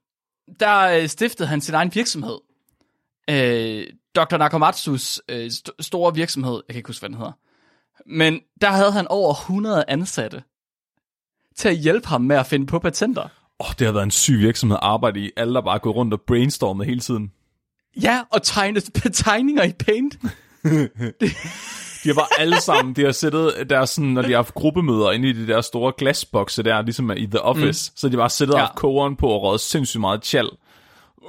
der øh, stiftede han sin egen virksomhed. Øh, Dr. Nakamatsus øh, st- store virksomhed, jeg kan ikke huske, hvad den hedder. Men der havde han over 100 ansatte til at hjælpe ham med at finde på patenter. Åh, oh, det har været en syg virksomhed at arbejde i. Alle der bare gået rundt og brainstormet hele tiden. Ja, og tegnet <laughs> tegninger i Paint. <laughs> De har bare alle sammen, de har siddet der sådan, når de har haft gruppemøder inde i de der store glasbokse der, ligesom i The Office, mm. så de bare siddet og Ja. haft kogeren på og røget sindssygt meget tjal.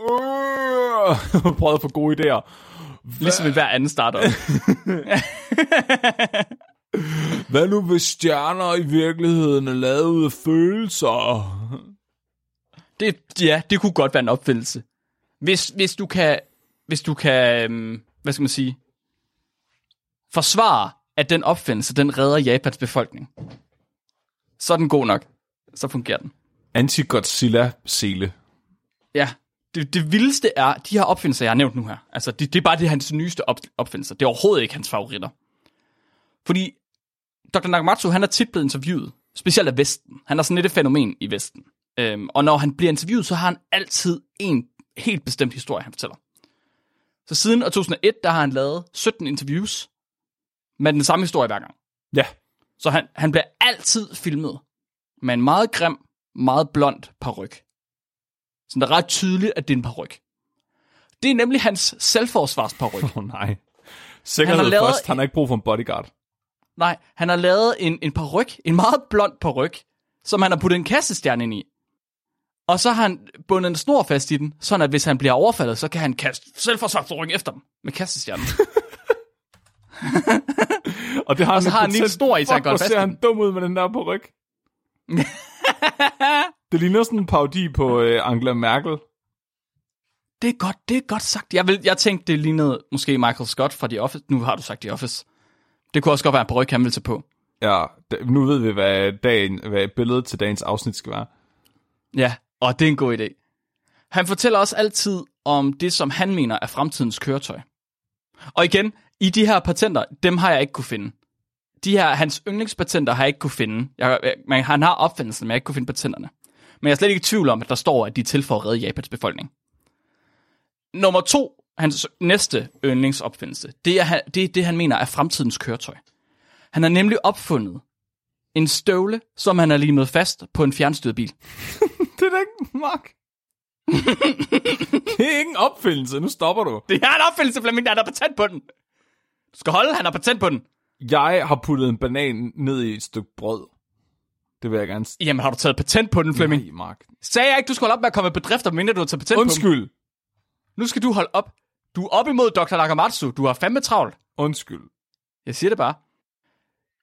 Uh, <laughs> prøvet at få gode idéer. Ligesom i hver anden starter. <laughs> Hvad nu hvis stjerner i virkeligheden er lavet ud af følelser? Det, ja, det kunne godt være en opfindelse. Hvis, hvis du kan, hvis du kan, øhm, hvad skal man sige, forsvare, at den opfindelse, den redder Japans befolkning, så er den god nok. Så fungerer den. Anti-Godzilla-sele. Ja, det, det vildeste er, de her opfindelser, jeg har nævnt nu her, altså det, det er bare det hans nyeste op, opfindelser. Det er overhovedet ikke hans favoritter. Fordi Dr. Nakamatsu, han er tit blevet interviewet, specielt af Vesten. Han er sådan lidt et fænomen i Vesten. Øhm, og når han bliver interviewet, så har han altid en helt bestemt historie, han fortæller. Så siden år 2001, der har han lavet 17 interviews med den samme historie hver gang. Ja, Så han, han bliver altid filmet med en meget grim, meget blond paryk. Så det er ret tydeligt, at det er en paryk. Det er nemlig hans selvforsvarsparyk. åh oh, nej. Sikkerhed Han først, han har ikke brug for en bodyguard. Nej, han har lavet en, en paryk, en meget blond paryk, som han har puttet en kastestjerne ind i. Og så har han bundet en snor fast i den, sådan at hvis han bliver overfaldet, så kan han kaste selvforsvarsparykken efter dem med kastestjernen. <laughs> Og det har Og så med har han lige en snor i, så han går fast ser han dum ud med den der på ryg. <laughs> det ligner sådan en parodi på øh, Angela Merkel. Det er godt, det er godt sagt. Jeg, vil, jeg tænkte, det lignede måske Michael Scott fra The Office. Nu har du sagt The Office. Det kunne også godt være en paryk, han ville tage på. Ja, nu ved vi, hvad, dagen, hvad billedet til dagens afsnit skal være. Ja, og det er en god idé. Han fortæller også altid om det, som han mener er fremtidens køretøj. Og igen, i de her patenter, dem har jeg ikke kunne finde. De her, hans yndlingspatenter har jeg ikke kunne finde. Jeg, jeg, man, han har opfindelsen, men jeg ikke kunne finde patenterne. Men jeg er slet ikke i tvivl om, at der står, at de er til for at redde Japans befolkning. Nummer to, hans næste yndlingsopfindelse, det er, han- det er det, han mener er fremtidens køretøj. Han har nemlig opfundet en støvle, som han har limet fast på en fjernstyret bil. <laughs> Det er da ikke, Mark. <laughs> det er ikke en opfindelse, nu stopper du. Det er en opfindelse, Flemming, der er patent på den. Du skal holde, han har patent på den. Jeg har puttet en banan ned i et stykke brød. Det vil jeg gerne... Jamen, har du taget patent på den, Flemming? Nej, Mark. Sagde jeg ikke, du skulle holde op med at komme med bedrifter, mindre du har taget patent på Undskyld. Nu skal du holde op. Du er op imod Dr. Nakamatsu. Du har fandme travlt. Undskyld. Jeg siger det bare.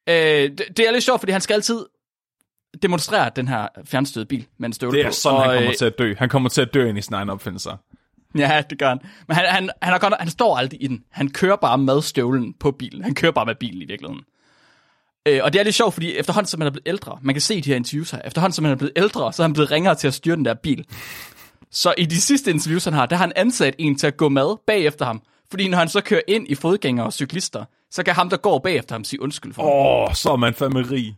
Øh, det, det er lidt sjovt, fordi han skal altid demonstrere den her fjernstøde bil med en støvle Det er på. sådan, og, han kommer øh, til at dø. Han kommer til at dø ind i sin egen opfindelser. Ja, det gør han. Men han, han, han, er godt, han står aldrig i den. Han kører bare med støvlen på bilen. Han kører bare med bilen i virkeligheden. Øh, og det er lidt sjovt, fordi efterhånden som han er blevet ældre, man kan se de her interviews her, efterhånden som han er blevet ældre, så er han blevet ringere til at styre den der bil. Så i de sidste interviews, han har, der har han ansat en til at gå med bagefter ham. Fordi når han så kører ind i fodgængere og cyklister, så kan ham, der går bagefter ham, sige undskyld for. Åh, oh, så er man fandme rig.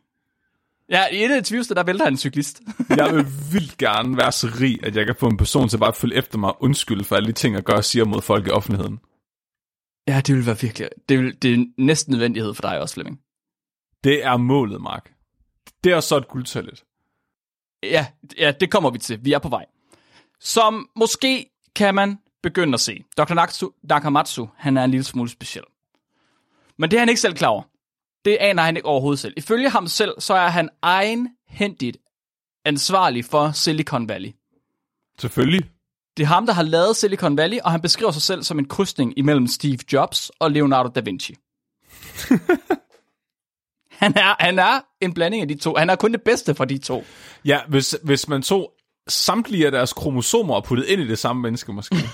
Ja, i et af interviews, der, vælter han en cyklist. <laughs> Jeg vil vildt gerne være så rig, at jeg kan få en person til bare at følge efter mig og undskylde for alle de ting, jeg gør og siger mod folk i offentligheden. ja, det vil være virkelig... Det, vil, det er næsten nødvendighed for dig også, Flemming. Det er målet, Mark. Det er så et guldtallet. Ja, ja, det kommer vi til. Vi er på vej. Som måske kan man begynde at se. Dr. Nakatsu, Nakamatsu, han er en lille smule speciel. Men det er han ikke selv klar over. Det aner han ikke overhovedet selv. Ifølge ham selv, så er han egenhændigt ansvarlig for Silicon Valley. Selvfølgelig. Det er ham, der har lavet Silicon Valley, og han beskriver sig selv som en krydsning imellem Steve Jobs og Leonardo da Vinci. <laughs> han, er, han er en blanding af de to. Han er kun det bedste for de to. Ja, hvis, hvis man tog samtlige af deres kromosomer og puttede ind i det samme menneske, måske. <laughs>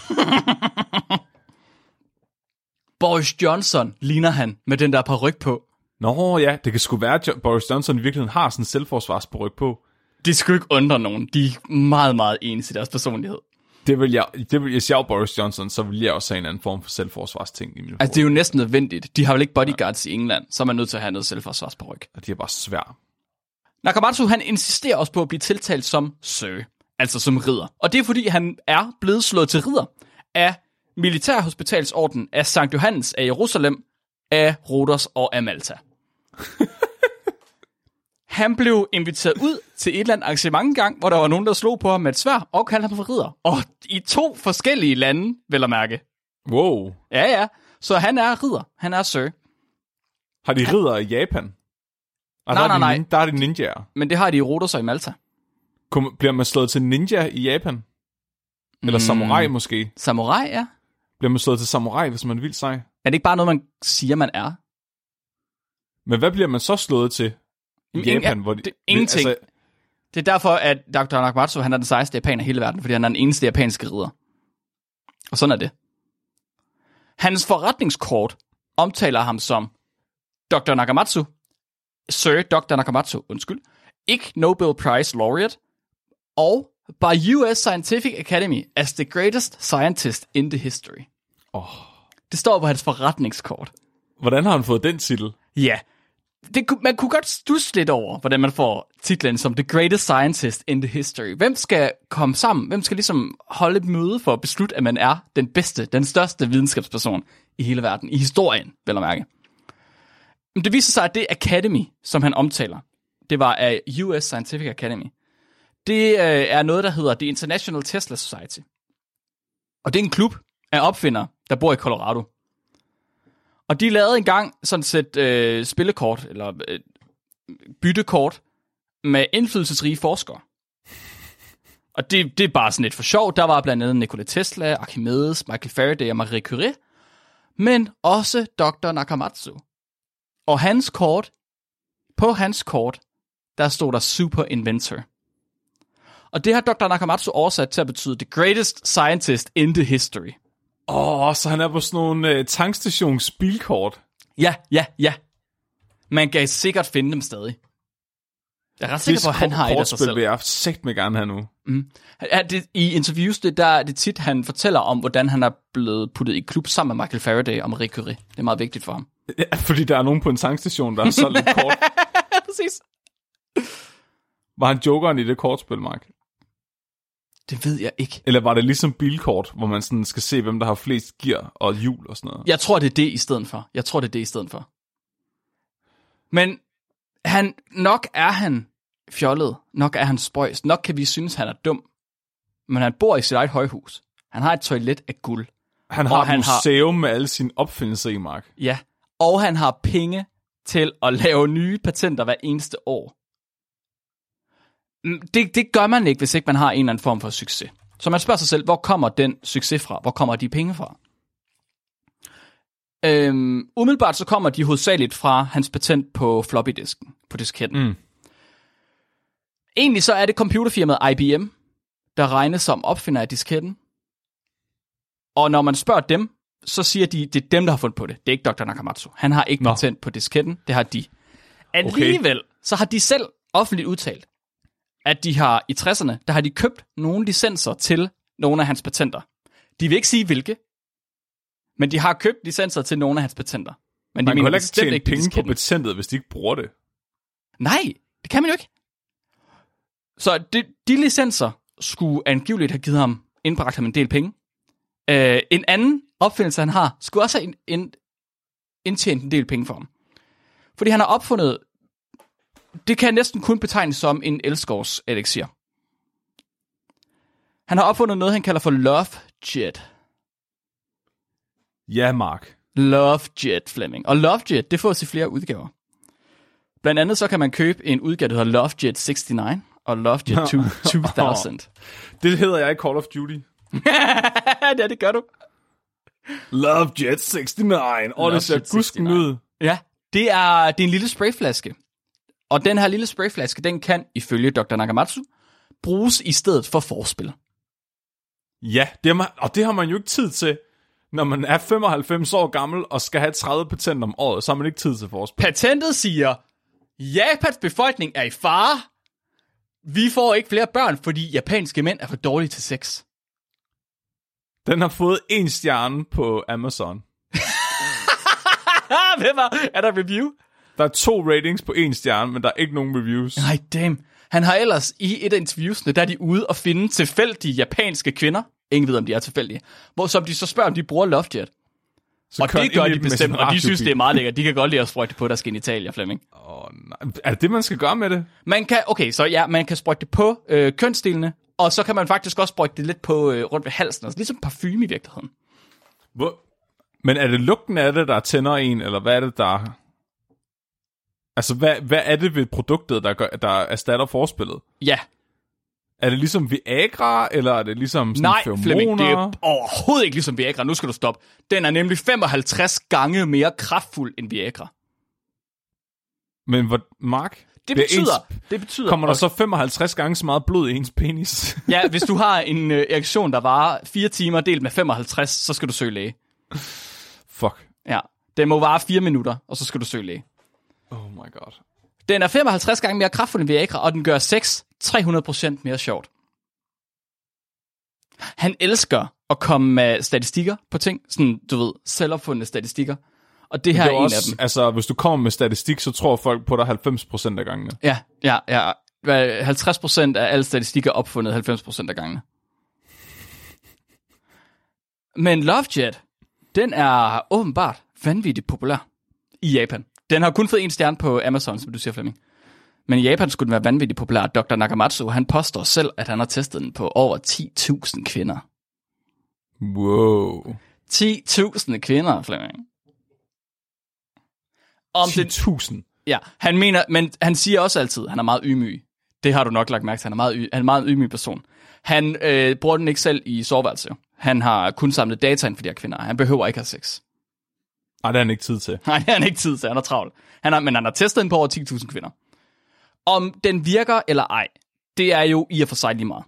Boris Johnson ligner han med den der paryk på. Nå ja, det kan sgu være, at Boris Johnson i virkeligheden har sådan en selvforsvarsberyg på. Det skulle ikke undre nogen. De er meget, meget ens i deres personlighed. Det vil jeg, det vil, hvis jeg var Boris Johnson, så ville jeg også have en anden form for selvforsvarsting i min Altså, det er jo næsten nødvendigt. De har vel ikke bodyguards i England, så er man nødt til at have noget selvforsvarsparyk. Og de er bare svære. Nakamatsu, han insisterer også på at blive tiltalt som Sir, altså som ridder. Og det er fordi, han er blevet slået til ridder af Militærhospitalsorden af Sankt Johannes af Jerusalem, af Rhodos og af Malta. <laughs> Han blev inviteret ud til et eller andet arrangement engang, hvor der var nogen, der slog på ham med et svær og kaldte ham for ridder. Og i to forskellige lande, vil jeg mærke. Wow. Ja, ja. Så han er ridder. Han er Sir. Har de ridder i Japan? Og Nej, der er nej, de, nej. Der er de ninjaer. Men det har de i Rhodos og i Malta. Kom, bliver man slået til ninja i Japan? Eller samurai måske? Samurai, ja. Bliver man slået til samurai, hvis man vildt sej? Er det ikke bare noget, man siger, man er? Men hvad bliver man så slået til i Ingen- Japan? Hvor de, det- ingenting. Altså, Det er derfor, at Dr. Nakamatsu, han er den sejeste japaner i hele verden, fordi han er den eneste japanske ridder. Og sådan er det. Hans forretningskort omtaler ham som Dr. Nakamatsu, Sir Dr. Nakamatsu, undskyld, ikke Nobel Prize laureate, og by US Scientific Academy as the greatest scientist in the history. åh, Det står på hans forretningskort. hvordan har han fået den titel? Ja, det, man kunne godt stusse lidt over, hvordan man får titlen som The Greatest Scientist in the History. Hvem skal komme sammen? Hvem skal ligesom holde et møde for at beslutte, at man er den bedste, den største videnskabsperson i hele verden, i historien, vel at mærke. Men det viser sig, at det Academy, som han omtaler, det var af US Scientific Academy, det øh, er noget, der hedder The International Tesla Society. Og det er en klub af opfindere, der bor i Colorado. Og de lavede engang sådan et sæt øh, spillekort, eller øh, byttekort, med indflydelsesrige forskere. Og det, det er bare sådan lidt for sjov. Der var blandt andet Nikola Tesla, Archimedes, Michael Faraday og Marie Curie. Men også Dr. Nakamatsu. Og hans kort, på hans kort, der stod der Super Inventor. Og det har Dr. Nakamatsu oversat til at betyde The Greatest Scientist in the History. Åh, så han er på sådan nogle øh, tankstations bilkort. Ja, ja, ja. Man kan sikkert finde dem stadig. Jeg er ret sikker på, at han har et af sig selv. vil jeg sagt med gerne have nu. Ja, det, I interviews, det, der er det tit, han fortæller om, hvordan han er blevet puttet i klub sammen med Michael Faraday og Marie Curie. Det er meget vigtigt for ham. Ja, fordi der er nogen på en tankstation, der har solgt et kort. <laughs> Præcis. Var han jokeren i det kortspil, Mark? Det ved jeg ikke. Eller var det ligesom bilkort, hvor man sådan skal se, hvem der har flest gear og hjul og sådan noget? Jeg tror, det er det i stedet for. Jeg tror, det er det i stedet for. Men han, nok er han fjollet. Nok er han spøjs. Nok kan vi synes, han er dum. Men han bor i sit eget højhus. Han har et toilet af guld. Han har Og et han har- museum med alle sine opfindelser i, Mark. Ja. Og han har penge til at lave nye patenter hver eneste år. Det, det gør man ikke, hvis ikke man har en eller anden form for succes. Så man spørger sig selv, hvor kommer den succes fra? Hvor kommer de penge fra? Øhm, umiddelbart så kommer de hovedsageligt fra hans patent på floppy-disken, på disketten. Mm. Egentlig så er det computerfirmaet IBM, der regnes som opfinder af disketten. Og når man spørger dem, så siger de, det er dem, der har fundet på det. Det er ikke Dr. Nakamatsu. Han har ikke Nå. patent på disketten. Det har de. Alligevel, så har de selv offentligt udtalt, at de har i 60'erne, der har de købt nogle licenser til nogle af hans patenter. De vil ikke sige hvilke, men de har købt licenser til nogle af hans patenter. Men de Man kan mener heller ikke tjene på penge på patentet, hvis de ikke bruger det. Nej, det kan man jo ikke. Så de, de licenser skulle angiveligt have givet ham, indbragt ham en del penge. Uh, en anden opfindelse, han har, skulle også have ind, ind, indtjent en del penge for ham. Fordi han har opfundet, det kan næsten kun betegnes som en elskovs elixir. Han har opfundet noget, han kalder for Love Jet. Ja, Mark. Love Jet Fleming. Og Love Jet, det fås i flere udgaver. Blandt andet så kan man købe en udgave, der hedder Love Jet 69 og Love Jet <laughs> 2000. <laughs> Det hedder jeg i Call of Duty. <laughs> ja, det gør du. Love Jet 69. Åh, Love det ser gusken 69. ud. Ja, det er, det er en lille sprayflaske. Og den her lille sprayflaske, den kan, ifølge Dr. Nakamatsu, bruges i stedet for forspil. Ja, det har man, og det har man jo ikke tid til. Når man er 95 år gammel og skal have 30 patent om året, så har man ikke tid til forspil. Patentet siger, Japans befolkning er i fare. Vi får ikke flere børn, fordi japanske mænd er for dårlige til sex. Den har fået en stjerne på Amazon. <laughs> Hvem er, er der review? Der er to ratings på en stjerne, men der er ikke nogen reviews. Nej, damn. Han har ellers i et af interviewsene, der er de ude og finde tilfældige japanske kvinder. Ingen ved, om de er tilfældige. Hvor som de så spørger, om de bruger LoveJet. Så Og det gør de bestemt, og de synes, det er meget lækkert. De kan godt lide at sprøjte på deres genitalier, Flemming. Åh, nej. Er det det, man skal gøre med det? Man kan, okay, så ja, man kan sprøjte det på øh, kønsdelene, og så kan man faktisk også sprøjte det lidt på øh, rundt ved halsen, altså ligesom parfume i virkeligheden. Hvor? Men er det lugten af det, der tænder en, eller hvad er det, der... Altså, hvad, hvad er det ved produktet, der, gør, der erstatter forspillet? Ja, Er det ligesom Viagra, eller er det ligesom sådan nej, feromoner? Flemming, det er overhovedet ikke ligesom Viagra. Nu skal du stoppe. Den er nemlig 55 gange mere kraftfuld end Viagra. Men hvor, Mark? Det er betyder, Ens, det betyder, kommer der så 55 gange så meget blod i ens penis? <laughs> Ja, hvis du har en øh, erektion, der varer 4 timer delt med 55, så skal du søge læge. Fuck. Ja, det må vare 4 minutter, og så skal du søge læge. Oh my god. Den er 55 gange mere kraftfuld end Viagra, og den gør sex 300% mere sjovt. Han elsker at komme med statistikker på ting, sådan, du ved, selvopfundne statistikker. Og det her Det er, er en også, af dem. altså, hvis du kommer med statistik, så tror folk på dig 90% af gangene. Ja, ja, ja. Hvad, 50% af alle statistikker er opfundet 90% af gangene. Men LoveJet, den er åbenbart vanvittigt populær i Japan. Den har kun fået en stjerne på Amazon, som du siger, Flemming. Men i Japan skulle den være vanvittigt populær. Dr. Nakamatsu, han påstår selv, at han har testet den på over 10.000 kvinder. Wow. 10.000 kvinder, Flemming. Om den, 10.000. Ja, han mener, men han siger også altid, at han er meget ydmyg. Det har du nok lagt mærke til. Han er, meget, han er en meget ydmyg person. Han øh, bruger den ikke selv i soveværelse. Han har kun samlet data ind for de her kvinder. Han behøver ikke have sex. Nej, det har han ikke tid til. Nej, det har han ikke tid til. Han er travlt. Han har, men han har testet den på over 10.000 kvinder. Om den virker eller ej, det er jo i og for sig lige meget.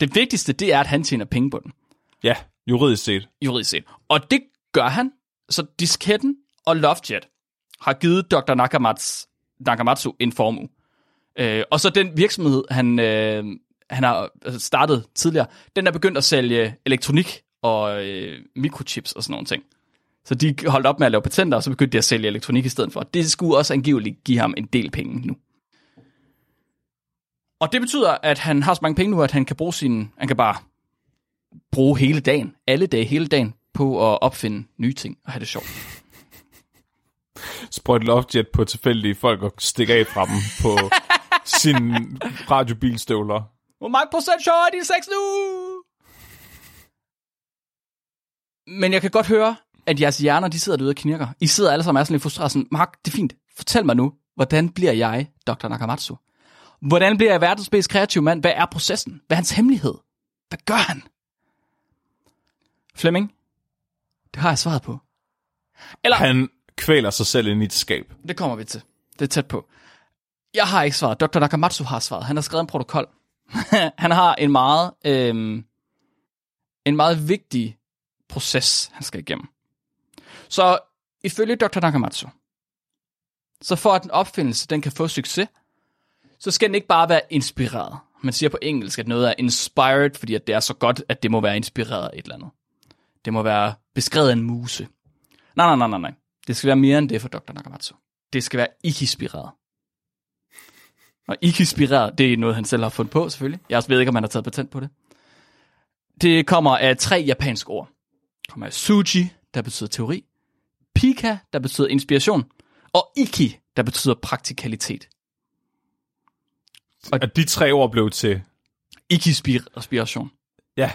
Det vigtigste, det er, at han tjener penge på den, Ja, juridisk set. juridisk set. Og det gør han. Så disketten og LoveJet har givet Dr. Nakamatsu, Nakamatsu en formue. Øh, og så den virksomhed, han, øh, han har startet tidligere, den er begyndt at sælge elektronik og øh, mikrochips og sådan nogle ting. Så de holdt op med at lave patenter, og så begyndte de at sælge elektronik i stedet for. Det skulle også angiveligt give ham en del penge nu. Og det betyder, at han har så mange penge nu, at han kan bruge sin, han kan bare bruge hele dagen, alle dage, hele dagen, på at opfinde nye ting og have det sjovt. Sprøjt lovejet på tilfældige folk og stikke af fra dem på <laughs> sin radiobilstøvler. Hvor mange procent sjov er din sex nu? Men jeg kan godt høre, at jeres hjerner, de sidder derude og knirker. I sidder alle sammen og er sådan lidt frustreret. Sådan, Mark, det er fint. Fortæl mig nu, hvordan bliver jeg Dr. Nakamatsu? Hvordan bliver jeg verdens mest kreative mand? Hvad er processen? Hvad er hans hemmelighed? Hvad gør han? Flemming, det har jeg svaret på. Eller, Han kvæler sig selv ind i et skab. det kommer vi til. Det er tæt på. Jeg har ikke svaret. Dr. Nakamatsu har svaret. Han har skrevet en protokol. <laughs> han har en meget, øhm, en meget vigtig proces, han skal igennem. Så ifølge Dr. Nakamatsu, så for at en opfindelse den kan få succes, så skal den ikke bare være inspireret. Man siger på engelsk, at noget er inspired, fordi at det er så godt, at det må være inspireret af et eller andet. Det må være beskrevet af en muse. Nej, nej, nej, nej, nej. Det skal være mere end det for Dr. Nakamatsu. Det skal være ikke-inspireret. Og ikke-inspireret, det er noget, han selv har fundet på, selvfølgelig. Jeg ved ikke, om han har taget patent på det. Det kommer af tre japanske ord. Det kommer af suji, der betyder teori, pika, der betyder inspiration, og iki, der betyder praktikalitet. At de tre ord blev til... Ikke-inspiration. Ja,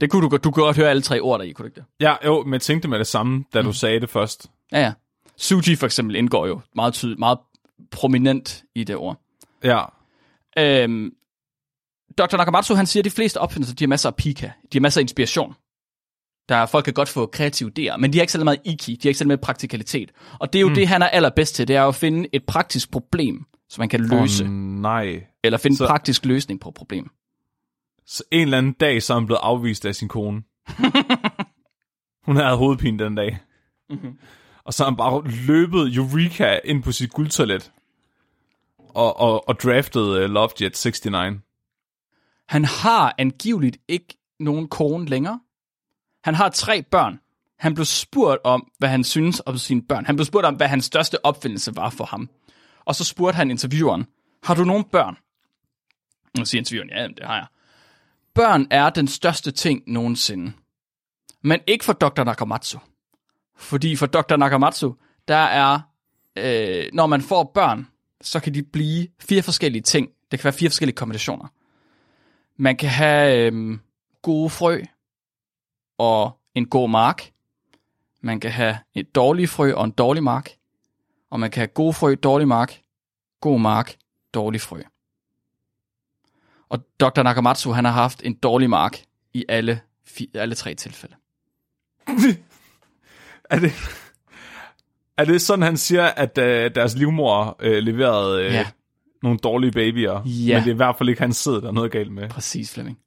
Det kunne du du kunne godt høre alle tre ord der i, kunne du ikke det? ja jo, men jeg tænkte med det samme, da du sagde det først. Ja, ja. Suji for eksempel indgår jo meget tydeligt, meget prominent i det ord. Ja, Øhm, Dr. Nakamatsu, han siger, at de fleste opfindelser, de har masser af pika. De har masser af inspiration. Der er, folk kan godt få kreative idéer, men de har ikke særlig meget iki, de har ikke særlig meget praktikalitet. Og det er jo mm. det, han er allerbedst til, det er at finde et praktisk problem, som man kan løse, oh, nej. eller finde så- en praktisk løsning på et problem. Så en eller anden dag, så er han blevet afvist af sin kone. <laughs> Hun havde hovedpine den dag. Mhm. Og så har han bare løbet Eureka ind på sit guldtoilet. Og, og, og draftet uh, Lovejet 69. Han har angiveligt ikke nogen kone længere. Han har tre børn. Han blev spurgt om, hvad han synes om sine børn. Han blev spurgt om, hvad hans største opfindelse var for ham. Og så spurgte han intervieweren, har du nogen børn? Og så siger intervieweren, ja, det har jeg. Børn er den største ting nogensinde. Men ikke for Dr. Nakamatsu. Fordi for Dr. Nakamatsu, der er, øh, når man får børn, så kan de blive fire forskellige ting. Det kan være fire forskellige kombinationer. Man kan have øh, gode frø og en god mark. Man kan have et dårligt frø og en dårlig mark. Og man kan have gode frø, dårlig mark, god mark, dårlig frø. Og Dr. Nakamatsu, han har haft en dårlig mark i alle, alle tre tilfælde. <laughs> Er det, er det sådan, han siger, at uh, deres livmor uh, leverede uh, Ja. nogle dårlige babyer? Ja. Men det er i hvert fald ikke hans sæd, der er noget galt med. Præcis, Flemming.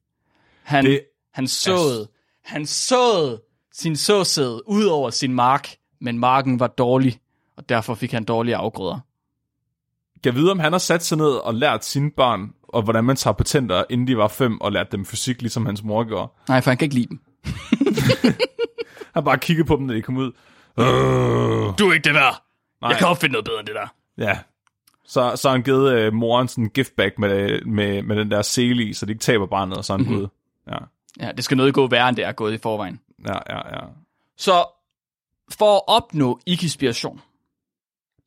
Han, det, han såede, han såede sin såsæd ud over sin mark, men marken var dårlig, og derfor fik han dårlige afgrøder. Jeg vide, om han har sat sig ned og lært sine børn, og hvordan man tager patenter, inden de var fem, og lært dem fysik, ligesom hans mor gjorde. Nej, for han kan ikke lide dem. <laughs> Han bare kiggede på dem, da de kom ud. Øh, Du er ikke det der. Nej. Jeg kan opfinde noget bedre end det der. ja. Så, så han givet øh, moren sådan en giftbag med, med, med den der sele i, så de ikke taber barnet, og så han mm-hmm. Ja, Ja, det skal noget gå værre, end det er gået i forvejen. ja, ja, ja. Så for at opnå ikke-inspiration,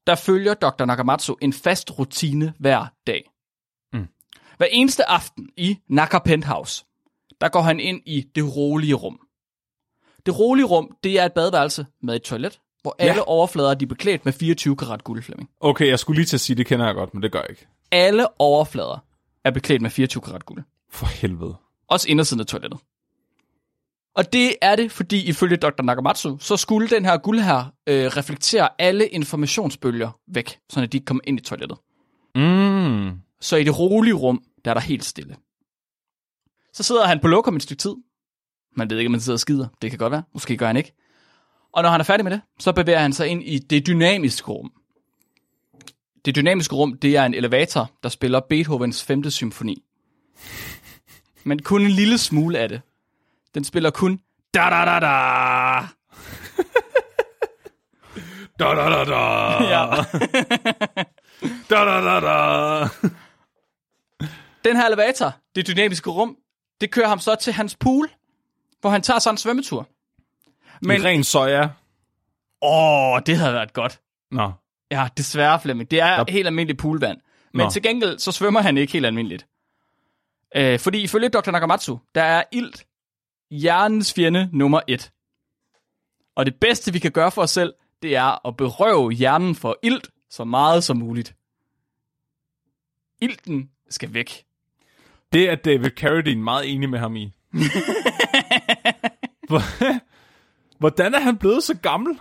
der følger Dr. Nakamatsu en fast rutine hver dag. Mm. Hver eneste aften i Naka Penthouse, der går han ind i det rolige rum. Det rolige rum, det er et badeværelse med et toilet, hvor alle Ja. overflader de er beklædt med 24 karat guld, Flemming. Okay, jeg skulle lige til at sige, det kender jeg godt, men det gør jeg ikke. Alle overflader er beklædt med 24 karat guld. For helvede. Også indersiden af toilettet. Og det er det, fordi ifølge Dr. Nakamatsu, så skulle den her guld her øh, reflektere alle informationsbølger væk, så de ikke kom ind i toilettet. Mm. Så i det rolige rum, der er der helt stille. Så sidder han på lokum et stykke tid. Man ved ikke, om han sidder og skider. Det kan godt være. Måske gør han ikke. Og når han er færdig med det, så bevæger han sig ind i det dynamiske rum. Det dynamiske rum, det er en elevator, der spiller Beethovens 5. symfoni. Men kun en lille smule af det. Den spiller kun da da da da. <laughs> Da da da da. <laughs> Ja. <laughs> Da da da da. Den her elevator, det dynamiske rum, det kører ham så til hans pool, hvor han tager sig en svømmetur. Men ren soja. åh, det havde været godt. Nå. Ja, desværre, Flemming. Det er Nå. helt almindeligt poolvand. Men Nå. til gengæld, så svømmer han ikke helt almindeligt. Øh, fordi ifølge Dr. Nakamatsu, der er ilt hjernens fjende nummer et. Og det bedste, vi kan gøre for os selv, det er at berøve hjernen for ilt så meget som muligt. Ilten skal væk. Det er David Carradine meget enig med ham i. <laughs> Hvor- Hvordan er han blevet så gammel?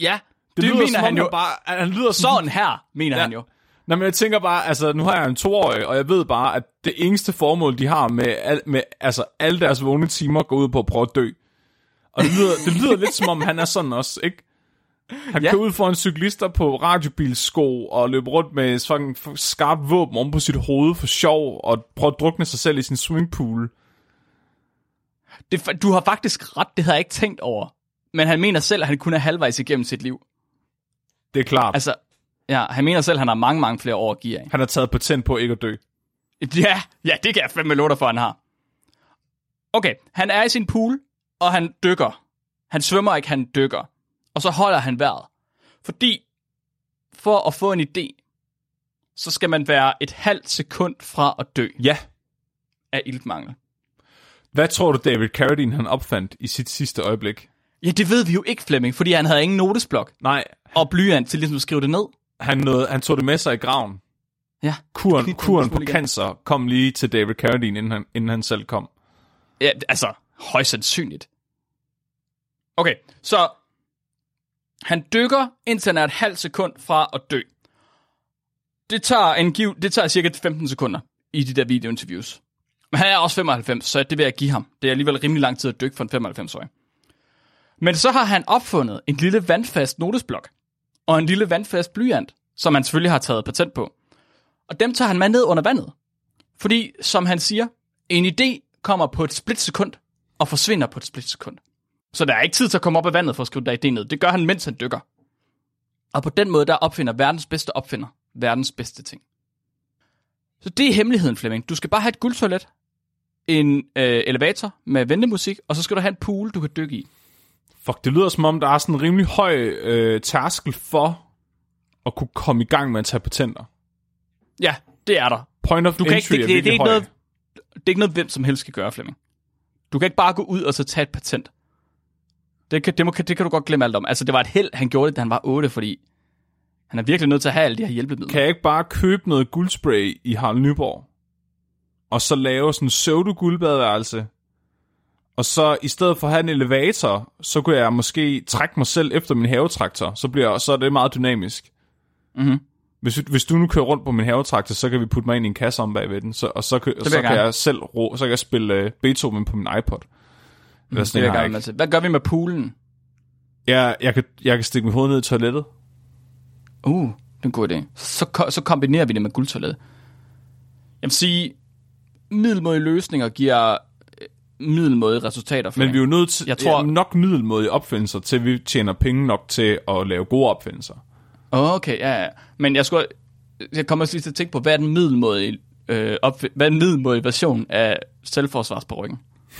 Ja, det, Det, lyder, mener som han jo. han bare, han lyder sådan, Sådan her, mener Ja. han jo. Nå, men jeg tænker bare, altså, nu har jeg en toårig, og jeg ved bare, at det eneste formål, de har med, al, med altså, alle deres vågne timer, går ud på at prøve at dø. Og det lyder, det lyder lidt som om, han er sådan også, ikke? Han Ja. kan ud for en cyklister på radiobilsko og løbe rundt med sådan skarpt våben om på sit hoved for sjov, og prøve at drukne sig selv i sin swimmingpool. Det, du har faktisk ret, det havde jeg ikke tænkt over. Men han mener selv, at han kun er halvvejs igennem sit liv. Det er klart. Altså, ja, han mener selv, at han har mange, mange flere år at give af. han har taget patent på ikke at dø. Ja, ja, det kan jeg fandme love dig for, han har. Okay, han er i sin pool, og han dykker. Han svømmer ikke, han dykker. Og så holder han vejret. Fordi, for at få en idé, så skal man være et halvt sekund fra at dø Ja. af iltmangel. Hvad tror du, David Carradine han opfandt i sit sidste øjeblik? Ja, det ved vi jo ikke, Flemming, fordi han havde ingen notesblok Nej, og blyant til ligesom at skrive det ned. Han, nåede, han tog det med sig i graven. Ja, Kuren, kuren en på cancer kom lige til David Carradine, inden han, inden han selv kom. Ja, altså, højst sandsynligt. Okay, så han dykker, indtil han er et halvt sekund fra at dø. Det tager, en giv, det tager cirka 15 sekunder i de der videointerviews. Men han er også 95, så det vil jeg give ham. Det er alligevel rimelig lang tid at dykke for en 95-årig. Men så har han opfundet en lille vandfast notesblok og en lille vandfast blyant, som han selvfølgelig har taget patent på. Og dem tager han med ned under vandet. Fordi, som han siger, en idé kommer på et splitsekund og forsvinder på et splitsekund. Så der er ikke tid til at komme op af vandet for at skrive der idé ned. Det gør han, mens han dykker. Og på den måde, der opfinder verdens bedste opfinder verdens bedste ting. Så det er hemmeligheden, Flemming. Du skal bare have et guldtoilet, en øh, elevator med ventemusik, og så skal du have en pool, du kan dykke i. Fuck, det lyder som om, der er sådan en rimelig høj øh, tærskel for at kunne komme i gang med at tage patenter. Ja, det er der. Point of Du kan entry ikke, det, er det, det, er ikke høj. noget, det er ikke noget, hvem som helst skal gøre, Flemming. Du kan ikke bare gå ud og så tage et patent. Det kan, det, må, det kan du godt glemme alt om. Altså, det var et held, han gjorde det, da han var 8, fordi han er virkelig nødt til at have alle de her hjælpemidler. Kan jeg ikke bare købe noget guldspray i Harald Nyborg, og så lave sådan en pseudo-guldbadeværelse, og så i stedet for at have en elevator, så kunne jeg måske trække mig selv efter min havetraktor, så, bliver, så er det meget dynamisk. Mhm. Hvis, hvis du nu kører rundt på min havetraktor, så kan vi putte mig ind i en kasse om bagved den, så, og så, kan, så, jeg kan jeg selv ro, så kan jeg spille uh, Beethoven på min iPod. Eller Det vil jeg gerne til. Hvad gør vi med poolen? Jeg, jeg, kan, jeg kan stikke mit hoved ned i toilettet. Uh, det er en god idé. Så, ko- så kombinerer vi det med guldtoilet. Jeg vil sige, middelmådige løsninger giver middelmådige resultater. Men vi er jo nødt til, Jeg tror- ja, nok middelmådige opfindelser, til vi tjener penge nok til at lave gode opfindelser. Okay, ja, ja. Men jeg skulle... Jeg kommer også lige til at tænke på, hvad er den middelmådige, øh, opf- hvad er den middelmådige version af selvforsvarsperrykken? <laughs>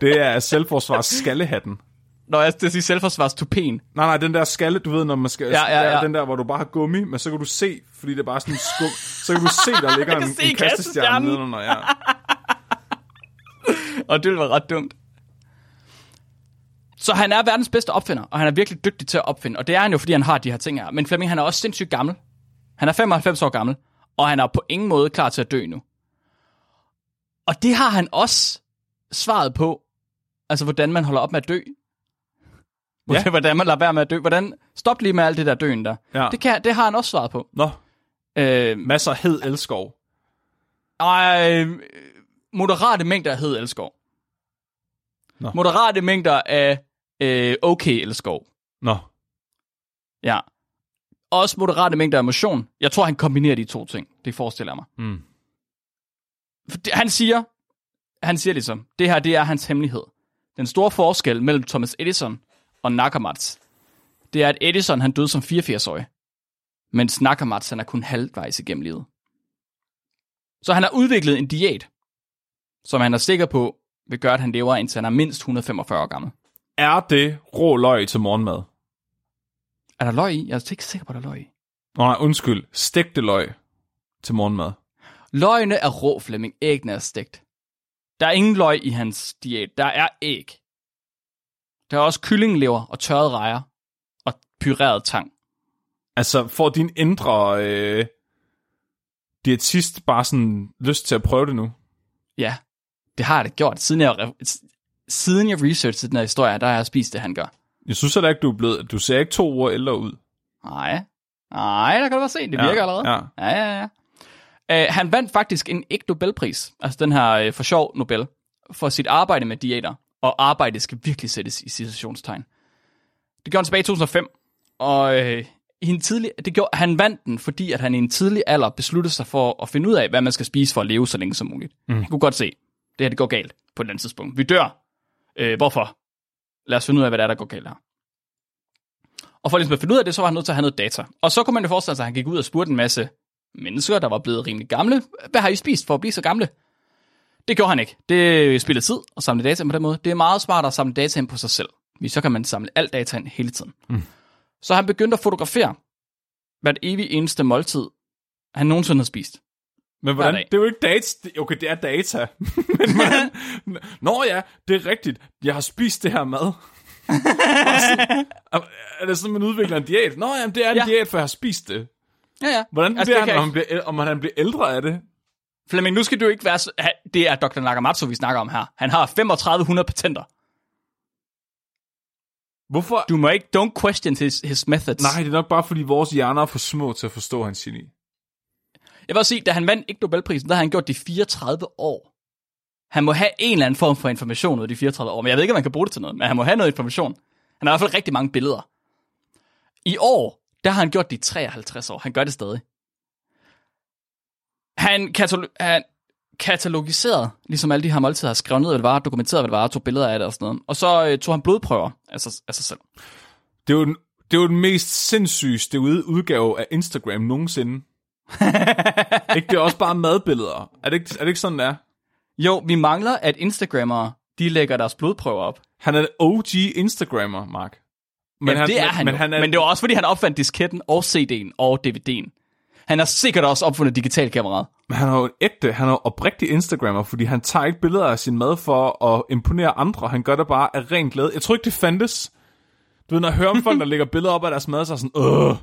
Det er selvforsvars skallehatten. Når jeg skal sige selvforsvarstupen. Nej, nej, den der skalle, du ved, når man skal... Ja, ja, ja. Den der, hvor du bare har gummi, men så kan du se, fordi det er bare sådan en skum, så kan du se, der ligger <laughs> en, en kastestjerne nedenunder. Ja. <laughs> Og det ville være ret dumt. Så han er verdens bedste opfinder, og han er virkelig dygtig til at opfinde. Og det er han jo, fordi han har de her ting her. Men Flemming, han er også sindssygt gammel. Han er 95 år gammel, og han er på ingen måde klar til at dø nu. Og det har han også svaret på. Altså, hvordan man holder op med at dø. Ja. Hvordan man lader være med at dø. Hvordan, stop lige med alt det der døen der. Ja. Det, kan, det har han også svaret på. Nå, Øh, masser af hed elskov. Ej, moderate mængder af hed elskov. Nå. Moderate mængder af øh, okay elskov. Nå, Ja. Også moderate mængder af motion. Jeg tror, han kombinerer de to ting. Det forestiller jeg mig. mm. Han siger, han siger ligesom, det her det er hans hemmelighed. Den store forskel mellem Thomas Edison og Nakamatsu, det er, at Edison han døde som 84-årig, mens Nakamatsu han er kun halvvejs igennem livet. Så han har udviklet en diæt, som han er sikker på vil gøre, at han lever indtil han er mindst 145 år gammel. er det rå løg til morgenmad? Er der løg i? Jeg er ikke sikker på, at der er løg i. Nej, undskyld. Stegte løg til morgenmad. Løgene er rå, Flemming. Æggene er stegt. Der er ingen løg i hans diæt. Der er æg. Der er også kyllinglever og tørrede rejer og pyreret tang. Altså, får din indre øh, diætist bare sådan lyst til at prøve det nu? Ja, det har jeg da gjort. Siden jeg, siden jeg researchede den her historie, der har jeg spist det, han gør. Jeg synes heller ikke, du er blevet... Du ser ikke to uger ældre ud. Nej. Nej, der kan du bare se, det virker ja, allerede. Ja. Ja, ja, ja. Uh, han vandt faktisk en ikke Nobelpris, altså den her uh, for sjov Nobel, for sit arbejde med diæter. Og arbejdet skal virkelig sættes i citationstegn. Det gjorde han tilbage i 2005, og uh, i en tidlig, det gjorde, han vandt den, fordi at han i en tidlig alder besluttede sig for at finde ud af, hvad man skal spise for at leve så længe som muligt. Mm. Han kunne godt se, det her det går galt på et eller andet tidspunkt. Vi dør. Uh, hvorfor? Lad os finde ud af, hvad der er, der går galt her. Og for ligesom at finde ud af det, så var han nødt til at have noget data. Og så kunne man jo forestille sig, at han gik ud og spurgte en masse mennesker, der var blevet rimelig gamle. Hvad har I spist for at blive så gamle? Det gjorde han ikke. Det spiller tid at samle data på den måde. Det er meget smart at samle data ind på sig selv. Fordi så kan man samle alt data ind hele tiden. Mm. Så han begyndte at fotografere hvert evig eneste måltid, han nogensinde har spist. Men hvordan, det er jo ikke data. Okay, det er data. <laughs> Men hvordan, Nå ja, det er rigtigt. Jeg har spist det her mad. Sådan, <laughs> er det sådan, man udvikler en diæt? Nå ja, det er en Ja. diæt, for jeg har spist det. Ja, ja. Hvordan Altså, bliver det han, om han, bliver, om han bliver ældre af det? Flemming, nu skal du ikke være... Så, det er Dr. Nakamatsu, vi snakker om her. Han har 3500 patenter. Hvorfor? Du må ikke... Don't question his, his methods. Nej, det er nok bare, fordi vores hjerner er for små til at forstå hans geni. Jeg vil også sige, da han vandt ikke Nobelprisen, der har han gjort det i 34 år. Han må have en eller anden form for information ud af de 34 år, men jeg ved ikke, om man kan bruge det til noget, men han må have noget information. Han har i hvert fald rigtig mange billeder. I år, der har han gjort det i 53 år. Han gør det stadig. Han, katalo- han katalogiserede, ligesom alle de her måltider, har skrevet ned, hvad det var, dokumenteret, hvad det var, tog billeder af det og sådan noget. Og så øh, tog han blodprøver af sig, af sig selv. Det er jo den, det er jo den mest sindssygste udgave af Instagram nogensinde. <laughs> ikke det er også bare madbilleder. Er det ikke, er det ikke sådan, det er? Jo, vi mangler, at Instagrammere, de lægger deres blodprøver op. Han er OG Instagrammer, Mark. Men ja, det er han, men, jo. han er, men det var også, fordi han opfandt disketten og CD'en og DVD'en. Han har sikkert også opfundet digitalkameraet. Men han er jo en ægte, han er jo oprigtig Instagrammer, fordi han tager ikke billeder af sin mad for at imponere andre. Han gør det bare af ren glæde. Jeg tror ikke, det fandtes. Du ved, når jeg hører om folk, <laughs> der lægger billeder op af deres mad, så er sådan, øh,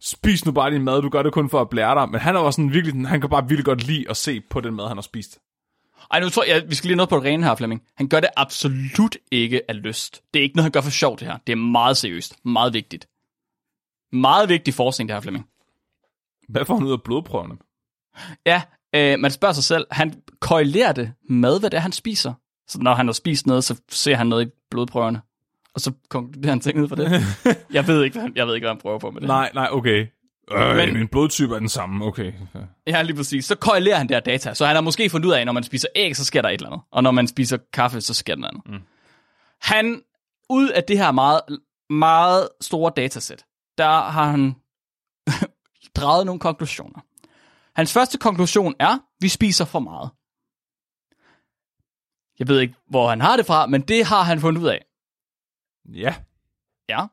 spis nu bare din mad, du gør det kun for at blære dig. Men han er jo sådan virkelig, han kan bare virkelig godt lide at se på den mad, han har spist. Ej, nu tror jeg, vi skal lige noget på det rene her, Flemming. Han gør det absolut ikke af lyst. Det er ikke noget, han gør for sjov, det her. Det er meget seriøst. Meget vigtigt. Meget vigtig forskning, det her, Flemming. Hvad får han ud af blodprøverne? Ja, øh, man spørger sig selv, han korrelerer det med, hvad det er, han spiser. Så når han har spist noget, så ser han noget i blodprøverne. Og så konkluderer han ting ud fra det. <laughs> jeg, ved ikke, hvad han, jeg ved ikke, hvad han prøver på med det. Nej, nej, okay. Øh, Men- min blodtype er den samme, okay. Ja. Ja, lige præcis. Så korrelerer han der data. Så han har måske fundet ud af, at når man spiser æg, så sker der et eller andet. Og når man spiser kaffe, så sker der noget andet. Mm. Han, ud af det her meget, meget store datasæt, der har han draget nogle konklusioner. Hans første konklusion er, vi spiser for meget. Jeg ved ikke, hvor han har det fra, men det har han fundet ud af. ja. Ja.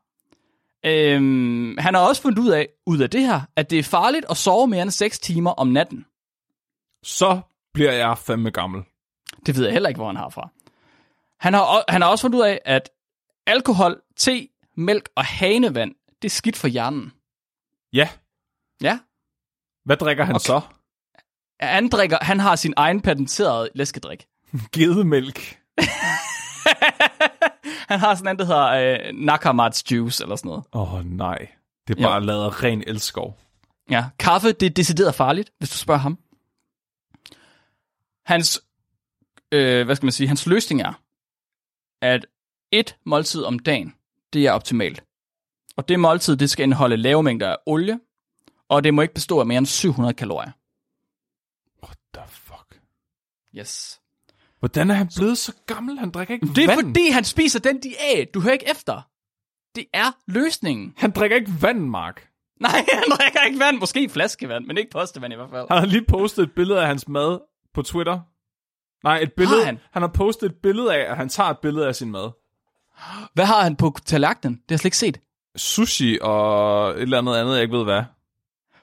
Øhm, han har også fundet ud af, ud af det her, at det er farligt at sove mere end 6 timer om natten. Så bliver jeg fandme gammel. Det ved jeg heller ikke, hvor han har fra. Han har, han har også fundet ud af, at alkohol, te, mælk og hanevand, det er skidt for hjernen. Ja. Ja. Hvad drikker han Okay. så? Han, drikker, han har sin egen patenterede læskedrik. <laughs> Gedemælk. <laughs> Han har sådan en, der hedder øh, Nakamats juice eller sådan noget. Åh oh, nej. Det er Ja. bare lavet af ren elskov. Ja, kaffe, det er decideret farligt, hvis du spørger ham. Hans, øh, hvad skal man sige, hans løsning er, at et måltid om dagen, det er optimalt. Og det måltid, det skal indeholde lave mængder af olie, og det må ikke bestå af mere end 700 kalorier. What the fuck? Yes. Hvordan er han blevet så gammel? Han drikker ikke Det er vand. fordi, han spiser den diæt. Du hører ikke efter. Det er løsningen. Han drikker ikke vand, Mark. Nej, <laughs> han drikker ikke vand. Måske flaskevand, men ikke postevand i hvert fald. Han har lige postet et billede af hans mad på Twitter. Nej, et billede. Har han? han har postet et billede af, at han tager et billede af sin mad. Hvad har han på tallerkenen? Det har jeg slet ikke set. Sushi og et eller andet andet, jeg ikke ved hvad.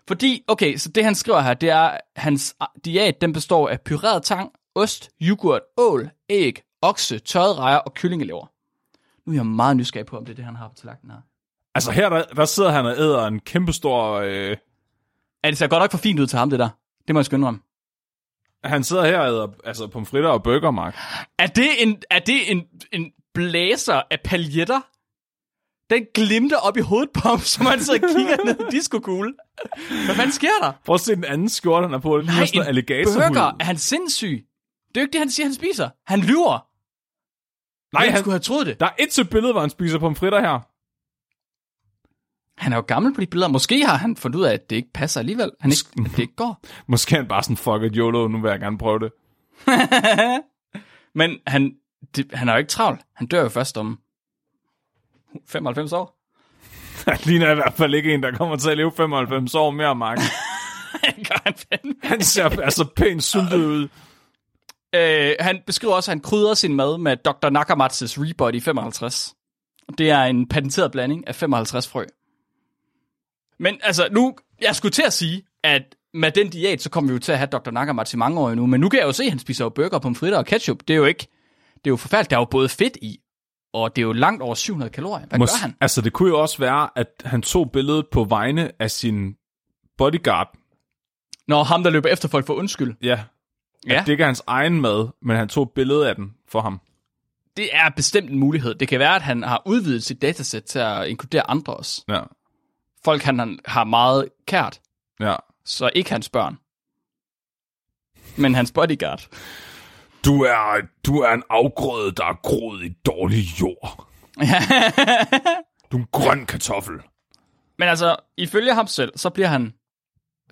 Fordi, okay, så det han skriver her, det er, hans diæt, den består af pyreret tang, ost, yoghurt, ål, æg, okse, tørret rejer og kyllingelever. Nu er jeg meget nysgerrig på, om det er det, han har på tallerkenen her. Altså her, der, der sidder han og æder en kæmpestor... Øh, Ja, det ser godt nok for fint ud til ham, det der. Det må jeg skynde om. han sidder her og æder altså, pomfritter og burger, Mark. Er det en, er det en, en blæser af paljetter? Den glimter op i hovedet på ham, <laughs> som han sidder og kigger ned i disco-kugle. Hvad fanden sker der? Prøv at se den anden skjorte, han har på. Det ligner sådan noget alligator burger. Er han sindssyg? Det er jo ikke det, han siger, han spiser. Han lyver. Nej, han, skulle have troet det? der er et til billede, hvor han spiser pomfritter her. Han er jo gammel på de billeder. Måske har han fundet ud af, at det ikke passer alligevel. Han ikke, at det ikke går. <laughs> Måske er han bare sådan, fuck it, YOLO, nu vil jeg gerne prøve det. <laughs> Men han, det, han er jo ikke travlt. Han dør jo først om 95 år. <laughs> Han ligner i hvert fald ikke en, der kommer til at leve 95 år mere, Mark. <laughs> Han gør han fandme. Han ser altså pænt sultet ud. Øh, han beskriver også, at han krydrer sin mad med Dr. Nakamatsus Rebody 55. Det er en patenteret blanding af 55 frø. Men altså, nu, jeg skulle til at sige, at med den diæt, så kommer vi jo til at have Dr. Nakamatsu i mange år endnu. Men nu kan jeg jo se, at han spiser jo burger, pomfritter og ketchup. Det er jo ikke, det er jo forfærdeligt. Der er jo både fedt i, og det er jo langt over 700 kalorier. Hvad Mås- gør han? Altså, det kunne jo også være, at han tog billedet på vegne af sin bodyguard. Når ham, der løber efter folk for undskyld. Ja, Ja, det ikke er hans egen mad, men han tog et billede af den for ham. det er bestemt en mulighed. Det kan være, at han har udvidet sit datasæt til at inkludere andre også. Ja, Folk, han har meget kært, ja. så ikke hans børn. Men hans bodyguard. Du er, du er en afgrøde, der er groet i dårlig jord. <laughs> Du er en grøn kartoffel. Men altså, ifølge ham selv, så bliver han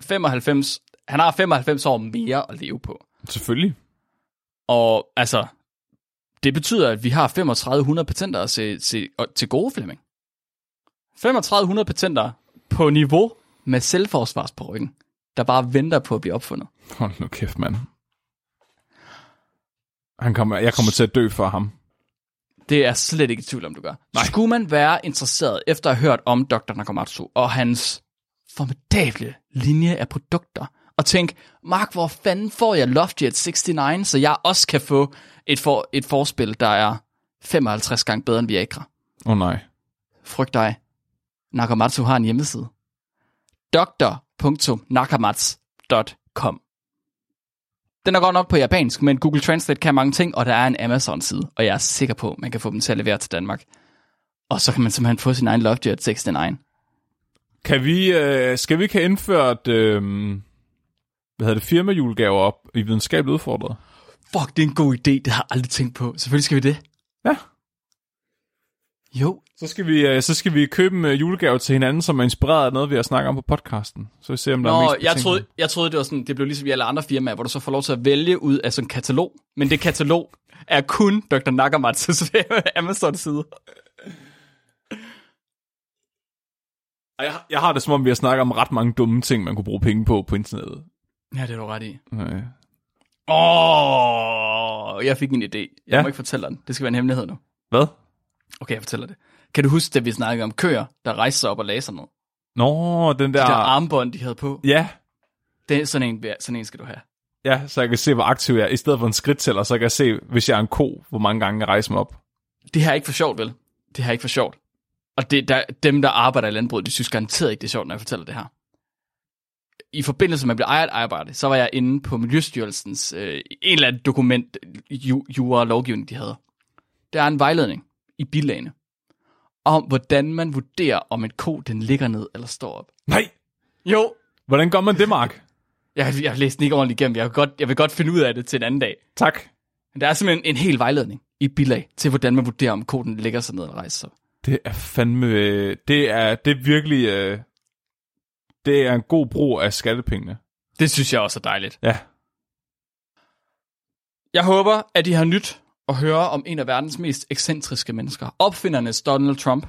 95, han har 95 år mere at leve på. Selvfølgelig. Og altså, det betyder, at vi har 3500 patenter at se, se, til gode, Flemming. 3500 patenter på niveau med selvforsvars på ryggen, der bare venter på at blive opfundet. Hold nu kæft, mand. Han kommer, jeg kommer til at dø for ham. Det er jeg slet ikke i tvivl om, du gør. Nej. Skulle man være interesseret efter at have hørt om Dr. Nakamatsu og hans formidable linje af produkter, og tænk, Mark, hvor fanden får jeg Lovejet 69, så jeg også kan få et, for, et forspil, der er 55 gange bedre end Viagra? Åh oh, nej. Frygt dig. Nakamatsu har en hjemmeside. dr.nakamats.com Den er godt nok på japansk, men Google Translate kan mange ting, og der er en Amazon-side, og jeg er sikker på, at man kan få dem til at levere til Danmark. Og så kan man simpelthen få sin egen Lovejet 69. Kan vi, øh, skal vi ikke have indført, øh, hvad hedder det, firmajulegaver op i videnskabeligt udfordret? Fuck, det er en god idé, det har jeg aldrig tænkt på. Selvfølgelig skal vi det. Ja. Jo, Så skal vi, øh, så skal vi købe en øh, julegave til hinanden, som er inspireret af noget, vi har snakket om på podcasten. Så vi ser, om der er Nå, mest jeg troede, jeg troede, det var sådan, det blev ligesom i alle andre firmaer, hvor du så får lov til at vælge ud af sådan en katalog. Men det katalog er kun Dr. Nakamatsu's <laughs> Amazon-side. Jeg, jeg har det som om, vi har snakket om ret mange dumme ting, man kunne bruge penge på på internettet. Ja, det er du ret i. Øh. Åh, oh, jeg fik en idé. Jeg Ja. må ikke fortælle den. Det skal være en hemmelighed nu. Hvad? Okay, jeg fortæller det. Kan du huske, da vi snakkede om køer, der rejste sig op og lagde sig ned? Nå, den der... De der armbånd, de havde på. Ja, Det er sådan en, sådan en skal du have. ja, så jeg kan se, hvor aktiv jeg er. I stedet for en skridttæller, så kan jeg se, hvis jeg er en ko, hvor mange gange jeg rejser mig op. Det her er ikke for sjovt, vel? Det her er ikke for sjovt. Og det, der, dem, der arbejder i landbruget, de synes garanteret ikke, det er sjovt, når jeg fortæller det her. I forbindelse med at blive ejet arbejde, så var jeg inde på Miljøstyrelsens øh, en eller anden dokument, ju, jura lovgivning, de havde. Der er en vejledning i bilagene om, hvordan man vurderer, om en ko, den ligger ned eller står op. Nej! Jo, Hvordan gør man det, Mark? jeg, jeg har læst den ikke ordentligt igennem. Jeg vil, godt, jeg vil godt finde ud af det til en anden dag. Tak. Men der er simpelthen en hel vejledning i bilag til, hvordan man vurderer, om koden ligger sig ned eller rejser sig. Det er fandme... Det er, det er virkelig... øh, Det er en god brug af skattepengene. Det synes jeg også er dejligt. Ja. Jeg håber, at I har nyt at høre om en af verdens mest ekscentriske mennesker. Opfindernes Donald Trump.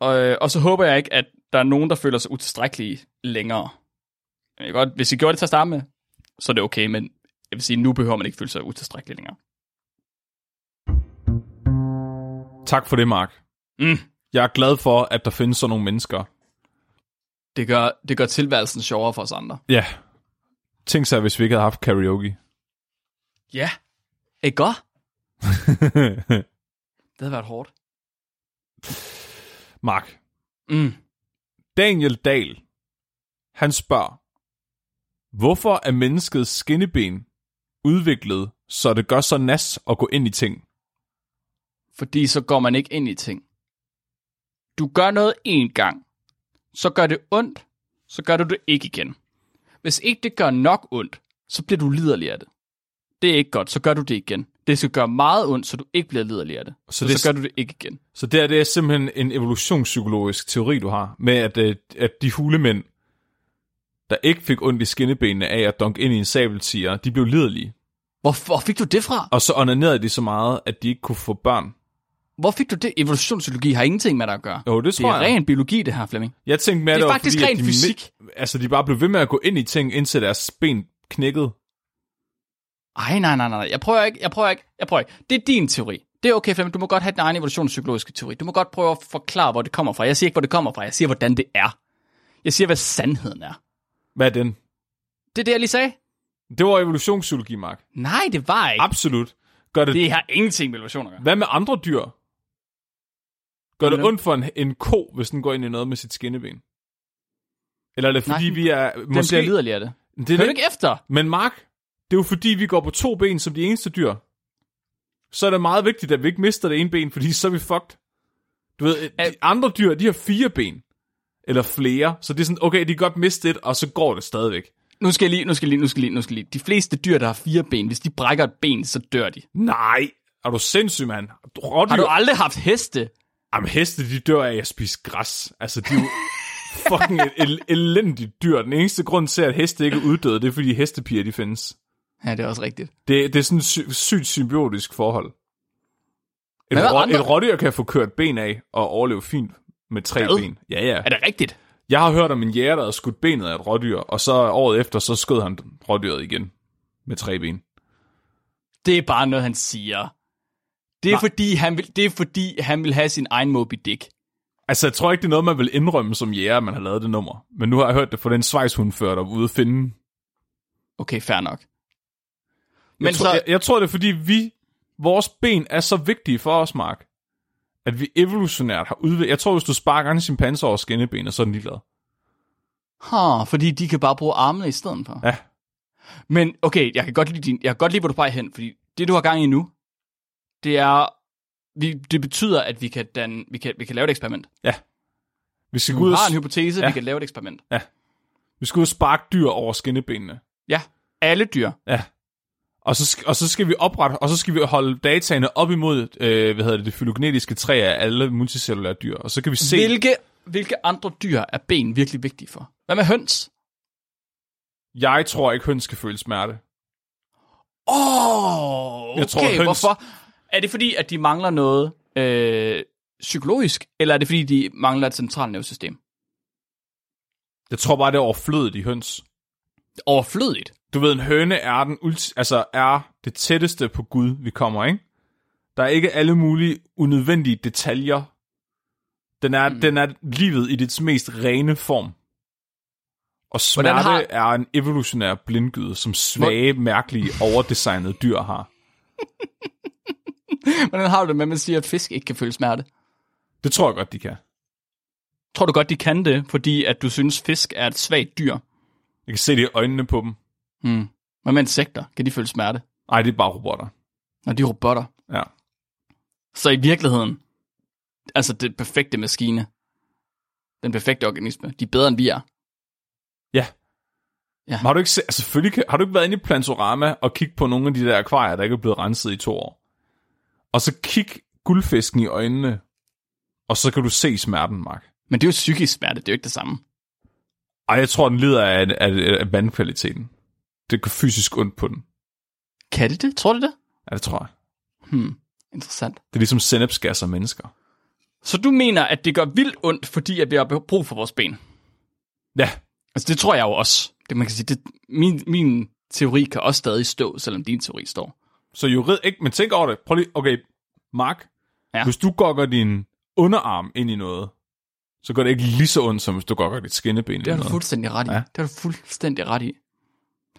Og, øh, og så håber jeg ikke, at der er nogen, der føler sig utilstrækkelige længere. Jeg godt, hvis I gjorde det til at starte med, så er det okay, men jeg vil sige, nu behøver man ikke føle sig utilstrækkelig længere. Tak for det, Mark. Mm. Jeg er glad for, at der findes sådan nogle mennesker. Det gør, det gør tilværelsen sjovere for os andre. Ja. Tænk sig, hvis vi ikke havde haft karaoke. Ja. Ikke godt? <laughs> Det havde været hårdt. Mark. Mm. Daniel Dahl. Han spørger. Hvorfor er menneskets skinneben udviklet, så det gør så nas at gå ind i ting? Fordi så går man ikke ind i ting. du gør noget en gang, så gør det ondt, så gør du det ikke igen. Hvis ikke det gør nok ondt, så bliver du liderlig af det. Det er ikke godt, så gør du det igen. Det skal gøre meget ondt, så du ikke bliver liderlig af det. Så Så, det- så gør du det ikke igen. Så det, er, det er simpelthen en evolutionspsykologisk teori, du har, med at, øh, at de hulemænd, der ikke fik ondt i skinnebenene af at dunke ind i en sabeltiger, de blev liderlige. Hvor, hvor fik du det fra? Og så onanerede de så meget, at de ikke kunne få børn. Hvor fik du det? Evolutionspsykologi har ingenting med dig at gøre. Jo, det det tror er jeg. ren biologi, det her, Flemming. Jeg tænkte mere, Det er var faktisk fordi, ren de fysik. Altså, de bare blev ved med at gå ind i ting, indtil deres ben knækkede. Ej, nej, nej, nej. Jeg prøver ikke, jeg prøver ikke, jeg prøver ikke. Det er din teori. Det er okay, Flemming. Du må godt have din egen evolutionspsykologiske teori. Du må godt prøve at forklare, hvor det kommer fra. Jeg siger ikke, hvor det kommer fra. Jeg siger, hvordan det er. Jeg siger, hvad sandheden er. Hvad er den? Det er det, jeg lige sagde. Det var evolutionspsykologi, Mark. Nej, det var ikke. Absolut. Gør det, Det har ingenting med evolution at gøre. Hvad med andre dyr? Gør det ondt for en, en ko, hvis den går ind i noget med sit skinneben? Eller er det fordi, Nej, vi er... Den bliver liderlig af det. det Hør er ikke efter? Men Mark, det er jo fordi, vi går på to ben som de eneste dyr. Så er det meget vigtigt, at vi ikke mister det ene ben, fordi så er vi fucked. Du ved, de andre dyr, de har fire ben. Eller flere. Så det er sådan, okay, de kan godt miste et, og så går det stadigvæk. Nu skal jeg lige, nu skal jeg lige, nu skal jeg lige, nu skal jeg lige. De fleste dyr, der har fire ben, hvis de brækker et ben, så dør de. Nej, er du sindssyg, mand? Rådyr, Har du aldrig haft heste? Jamen, heste, de dør af at spise græs. Altså, de er jo fucking el- elendigt dyr. Den eneste grund til, at heste ikke er uddøde, det er, fordi hestepiger, de findes. Ja, det er også rigtigt. Det, det er sådan et sy- sygt symbiotisk forhold. Et, rå, andre- et rådyr kan få kørt ben af og overleve fint med tre Hvad? ben. Ja, ja. Er det rigtigt? Jeg har hørt om en jæger, der havde skudt benet af et rådyr, og så året efter, så skød han rådyret igen med tre ben. Det er bare noget, han siger. Det er, Nej. fordi han vil, det er fordi, han vil have sin egen Moby Dick. Altså, jeg tror ikke, det er noget, man vil indrømme som jæger, man har lavet det nummer. Men nu har jeg hørt det fra den svejshundfører, der var ude at finde Okay, fair nok. Men jeg, tror, så, jeg, jeg tror, det er fordi, vi, vores ben er så vigtige for os, Mark, at vi evolutionært har udviklet... Jeg tror, hvis du sparker en chimpanse over skinnebenet, så er den ligeglad. huh, fordi de kan bare bruge armene i stedet for. Ja. Men okay, jeg kan godt lide, din, jeg kan godt lide hvor du peger hen, fordi det, du har gang i nu, det er, vi, det betyder, at vi kan, danne, vi, kan, vi kan lave et eksperiment. Vi skal, Du ud, har en hypotese, Ja. vi kan lave et eksperiment. vi skal ud og sparke dyr over skinnebenene. Ja, alle dyr. Ja. Og så, og så skal vi oprette, og så skal vi holde dataene op imod, øh, hvad hedder det, det fylogenetiske træ af alle multicellulære dyr. Og så kan vi se... Hvilke, hvilke andre dyr er ben virkelig vigtige for? Hvad med høns? Jeg tror ikke, høns skal føle smerte. Åh, oh, okay, Jeg tror, høns- hvorfor? Er det fordi, at de mangler noget øh, psykologisk, eller er det fordi, de mangler et centralnervesystem? Jeg tror bare, det er overflødet i høns. Overflødigt. Du ved, en høne er, den ulti- altså er det tætteste på Gud, vi kommer, ikke? Der er ikke alle mulige unødvendige detaljer. Den er, mm. den er livet i dets mest rene form. Og smerte Hvordan har... er en evolutionær blindgyde, som svage, mærkelige, overdesignede dyr har. <laughs> Hvordan har du det med, at man siger, at fisk ikke kan føle smerte? Det tror jeg godt, de kan. Tror du godt, de kan det, fordi at du synes, fisk er et svagt dyr? Jeg kan se det i øjnene på dem. Hmm. Hvad med insekter? Kan de føle smerte? Nej, det er bare robotter. Når de er robotter. Ja. Så i virkeligheden, altså det perfekte maskine, den perfekte organisme, de er bedre end vi er. Ja. Ja. Men har du ikke, se, altså, selvfølgelig har du ikke været inde i Plantorama og kigge på nogle af de der akvarier, der ikke er blevet renset i to år? Og så kig guldfisken i øjnene, og så kan du se smerten, Mark. Men det er jo psykisk smerte, det er jo ikke det samme. Ej, jeg tror, den lider af, af, af vandkvaliteten. Det går fysisk ondt på den. Kan det det? Tror du det? Ja, det tror jeg. Hmm. Interessant. Det er ligesom sennepsgas og mennesker. Så du mener, at det gør vildt ondt, fordi at vi har brug for vores ben? Ja, Altså det tror jeg jo også. Det, man kan sige, det, min, min teori kan også stadig stå, selvom din teori står. så jurid, ikke, men tænk over det. Prøv lige, okay, Mark, ja. Hvis du gokker din underarm ind i noget, så gør det ikke lige så ondt, som hvis du gokker dit skinneben ind Det i har du noget. fuldstændig ret i. Ja. Det har du fuldstændig ret i.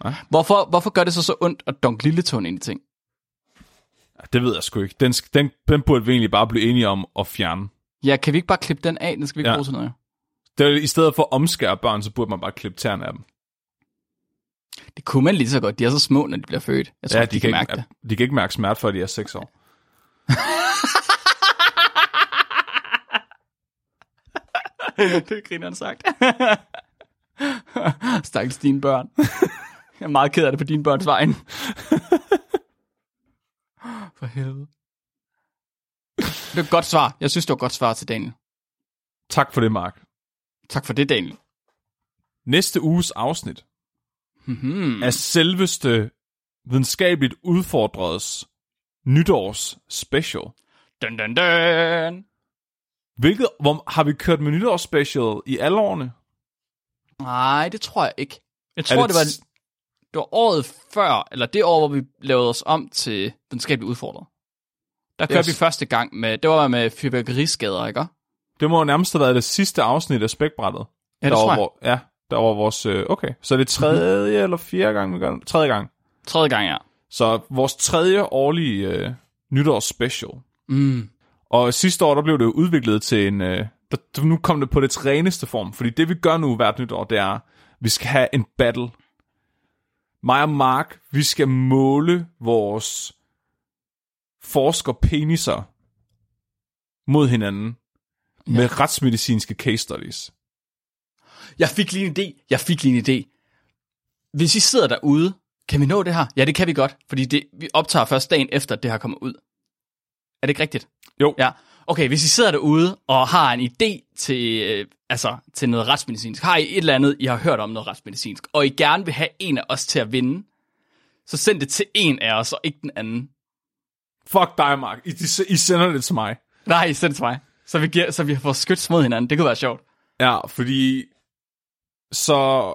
Ja. Hvorfor, hvorfor gør det så så ondt at dunke lille tåen ind i ting? Det ved jeg sgu ikke. Den, den, den burde vi egentlig bare blive enige om at fjerne. Ja, kan vi ikke bare klippe den af? Den skal vi ikke Ja. bruge til noget. Det er, I stedet for at omskære børn, så burde man bare klippe tæerne af dem. Det kunne man lige så godt. De er så små, når de bliver født. Jeg tror, Ja, de, de kan mærke ikke, det. de kan ikke mærke smerte, før de er 6 år. <laughs> det griner han sagt. <laughs> Stakkels dine børn. <laughs> Jeg er meget ked af det på dine børns vejen. <laughs> For helvede. Det var et godt svar. Jeg synes, det var et godt svar til Daniel. Tak for det, Mark. Tak for det, Daniel. Næste uges afsnit Mm-hmm. er selveste videnskabeligt udfordredes nytårs special. Dun, dun, dun. Hvilket, hvor, har vi kørt med nytårs special i alle årene? Nej, det tror jeg ikke. Jeg tror, det, det var, t- det var året før, eller det år, hvor vi lavede os om til videnskabeligt udfordret. Der kørte Yes. vi første gang med, det var med fyrværkeriskader, ikke? Det må jo nærmest have været det sidste afsnit af spækbrættet. Ja, det der tror var, jeg. Hvor, ja, der var vores... Øh, okay, så er det tredje mm-hmm. eller fjerde gang, vi gør det? Tredje gang. Tredje gang, ja. Så vores tredje årlige øh, nytårs special. Mm. Og sidste år, der blev det jo udviklet til en... Øh, der, der, nu kom det på det reneste form. Fordi det, vi gør nu hvert nytår, det er, vi skal have en battle. Mig og Mark, vi skal måle vores forskerpeniser mod hinanden ja. med retsmedicinske case studies. Jeg fik lige en idé. Jeg fik lige en idé. Hvis I sidder derude, kan vi nå det her? Ja, det kan vi godt, fordi det, vi optager først dagen efter, at det her kommer ud. Er det ikke rigtigt? Jo. Ja. Okay, hvis I sidder derude og har en idé til, øh, altså, til noget retsmedicinsk, har I et eller andet, I har hørt om noget retsmedicinsk, og I gerne vil have en af os til at vinde, så send det til en af os, og ikke den anden. Fuck dig, Mark. I, I sender det til mig. Nej, send det til mig. Så vi, giver, så vi får skyts mod hinanden. Det kunne være sjovt. Ja, fordi så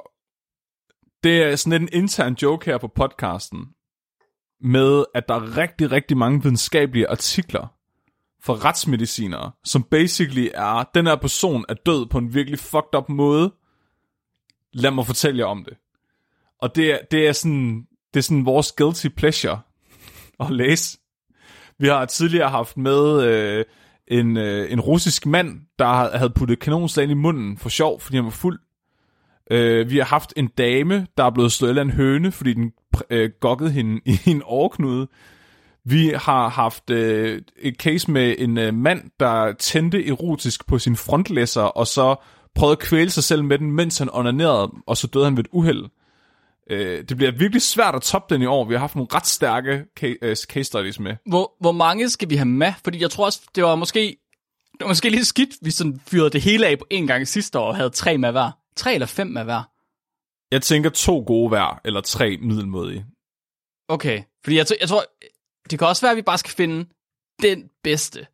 det er sådan en intern joke her på podcasten med, at der er rigtig, rigtig mange videnskabelige artikler for retsmedicinere, som basically er, den her person er død på en virkelig fucked up måde. Lad mig fortælle jer om det. Og det er, det er sådan, det er sådan vores guilty pleasure at læse. Vi har tidligere haft med øh, en, øh, en russisk mand, der havde puttet kanonslag i munden for sjov, fordi han var fuld. Øh, vi har haft en dame, der er blevet slået af en høne, fordi den øh, gokkede hende i en overknude. Vi har haft øh, et case med en øh, mand, der tændte erotisk på sin frontlæsser, og så prøvede at kvæle sig selv med den, mens han onanerede, og så døde han ved et uheld. Øh, det bliver virkelig svært at toppe den i år. Vi har haft nogle ret stærke øh, case studies med. Hvor, hvor mange skal vi have med? Fordi jeg tror også, det var måske, det var måske lidt skidt, hvis sådan fyrede det hele af på en gang sidste år og havde tre med hver. Tre eller fem med hver. Jeg tænker to gode hver, eller tre middelmodige. Okay, fordi jeg, jeg tror, det kan også være, at vi bare skal finde den bedste.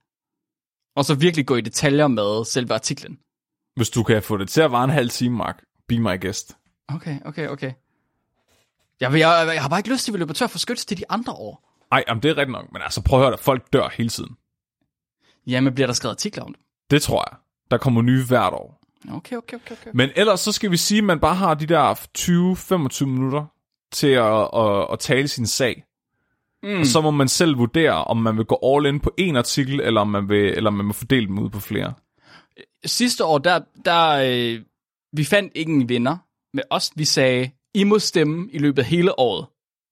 Og så virkelig gå i detaljer med selve artiklen. Hvis du kan få det til at vare en halv time, Mark, be my guest. Okay, okay, okay. Jeg, jeg, jeg har bare ikke lyst til, at vi løber tør for skyts til de andre år. Ej, jamen det er rigtigt nok, men altså prøv at høre, at folk dør hele tiden. Jamen, bliver der skrevet artikler om det? Det tror jeg. Der kommer nye hvert år. Okay, okay, okay, okay. Men ellers så skal vi sige, at man bare har de der 20-25 minutter til at, at, at tale sin sag. Mm. Og så må man selv vurdere, om man vil gå all in på en artikel, eller om man vil, eller om man vil fordele dem ud på flere. Sidste år, der, der øh, vi fandt ikke en vinder med os. Vi sagde, I må stemme i løbet af hele året.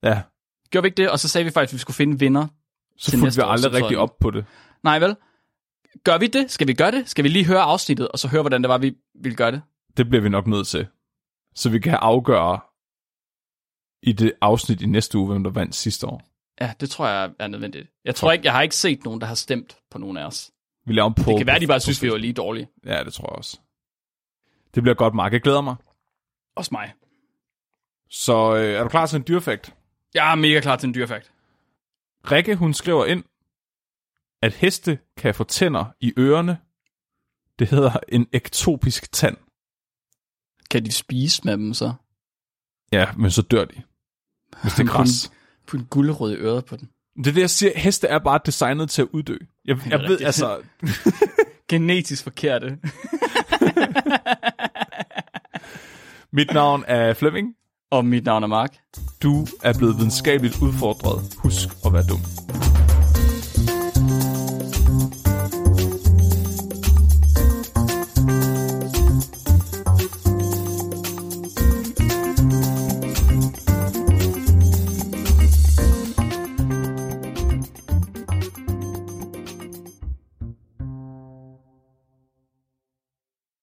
Ja, Gjorde vi ikke det? Og så sagde vi faktisk, at vi skulle finde vinder. så fulgte vi år, aldrig rigtig op på det. Nej vel? Gør vi det? Skal vi gøre det? Skal vi lige høre afsnittet, og så høre, hvordan det var, vi ville gøre det? Det bliver vi nok nødt til. Så vi kan afgøre i det afsnit i næste uge, hvem der vandt sidste år. Ja, det tror jeg er nødvendigt. Jeg tror ikke, jeg har ikke set nogen, der har stemt på nogen af os. Vi laver en poll. Det kan være, på- de bare på synes, vi var lige dårlige. Ja, det tror jeg også. Det bliver godt, Mark. Jeg glæder mig. Også mig. Så øh, er du klar til en dyrefakt? Jeg er mega klar til en dyrefakt. Rikke, hun skriver ind, at heste kan få tænder i ørerne. Det hedder en ektopisk tand. Kan de spise med dem så? Ja, men så dør de, hvis det er græs. Put en guldrød i øret på den. Det er det, jeg siger. Heste er bare designet til at uddø. Jeg, jeg ved, rigtigt. altså... <laughs> Genetisk forkerte. <laughs> Mit navn er Flemming. Og mit navn er Mark. Du er blevet videnskabeligt udfordret. Husk at være dum.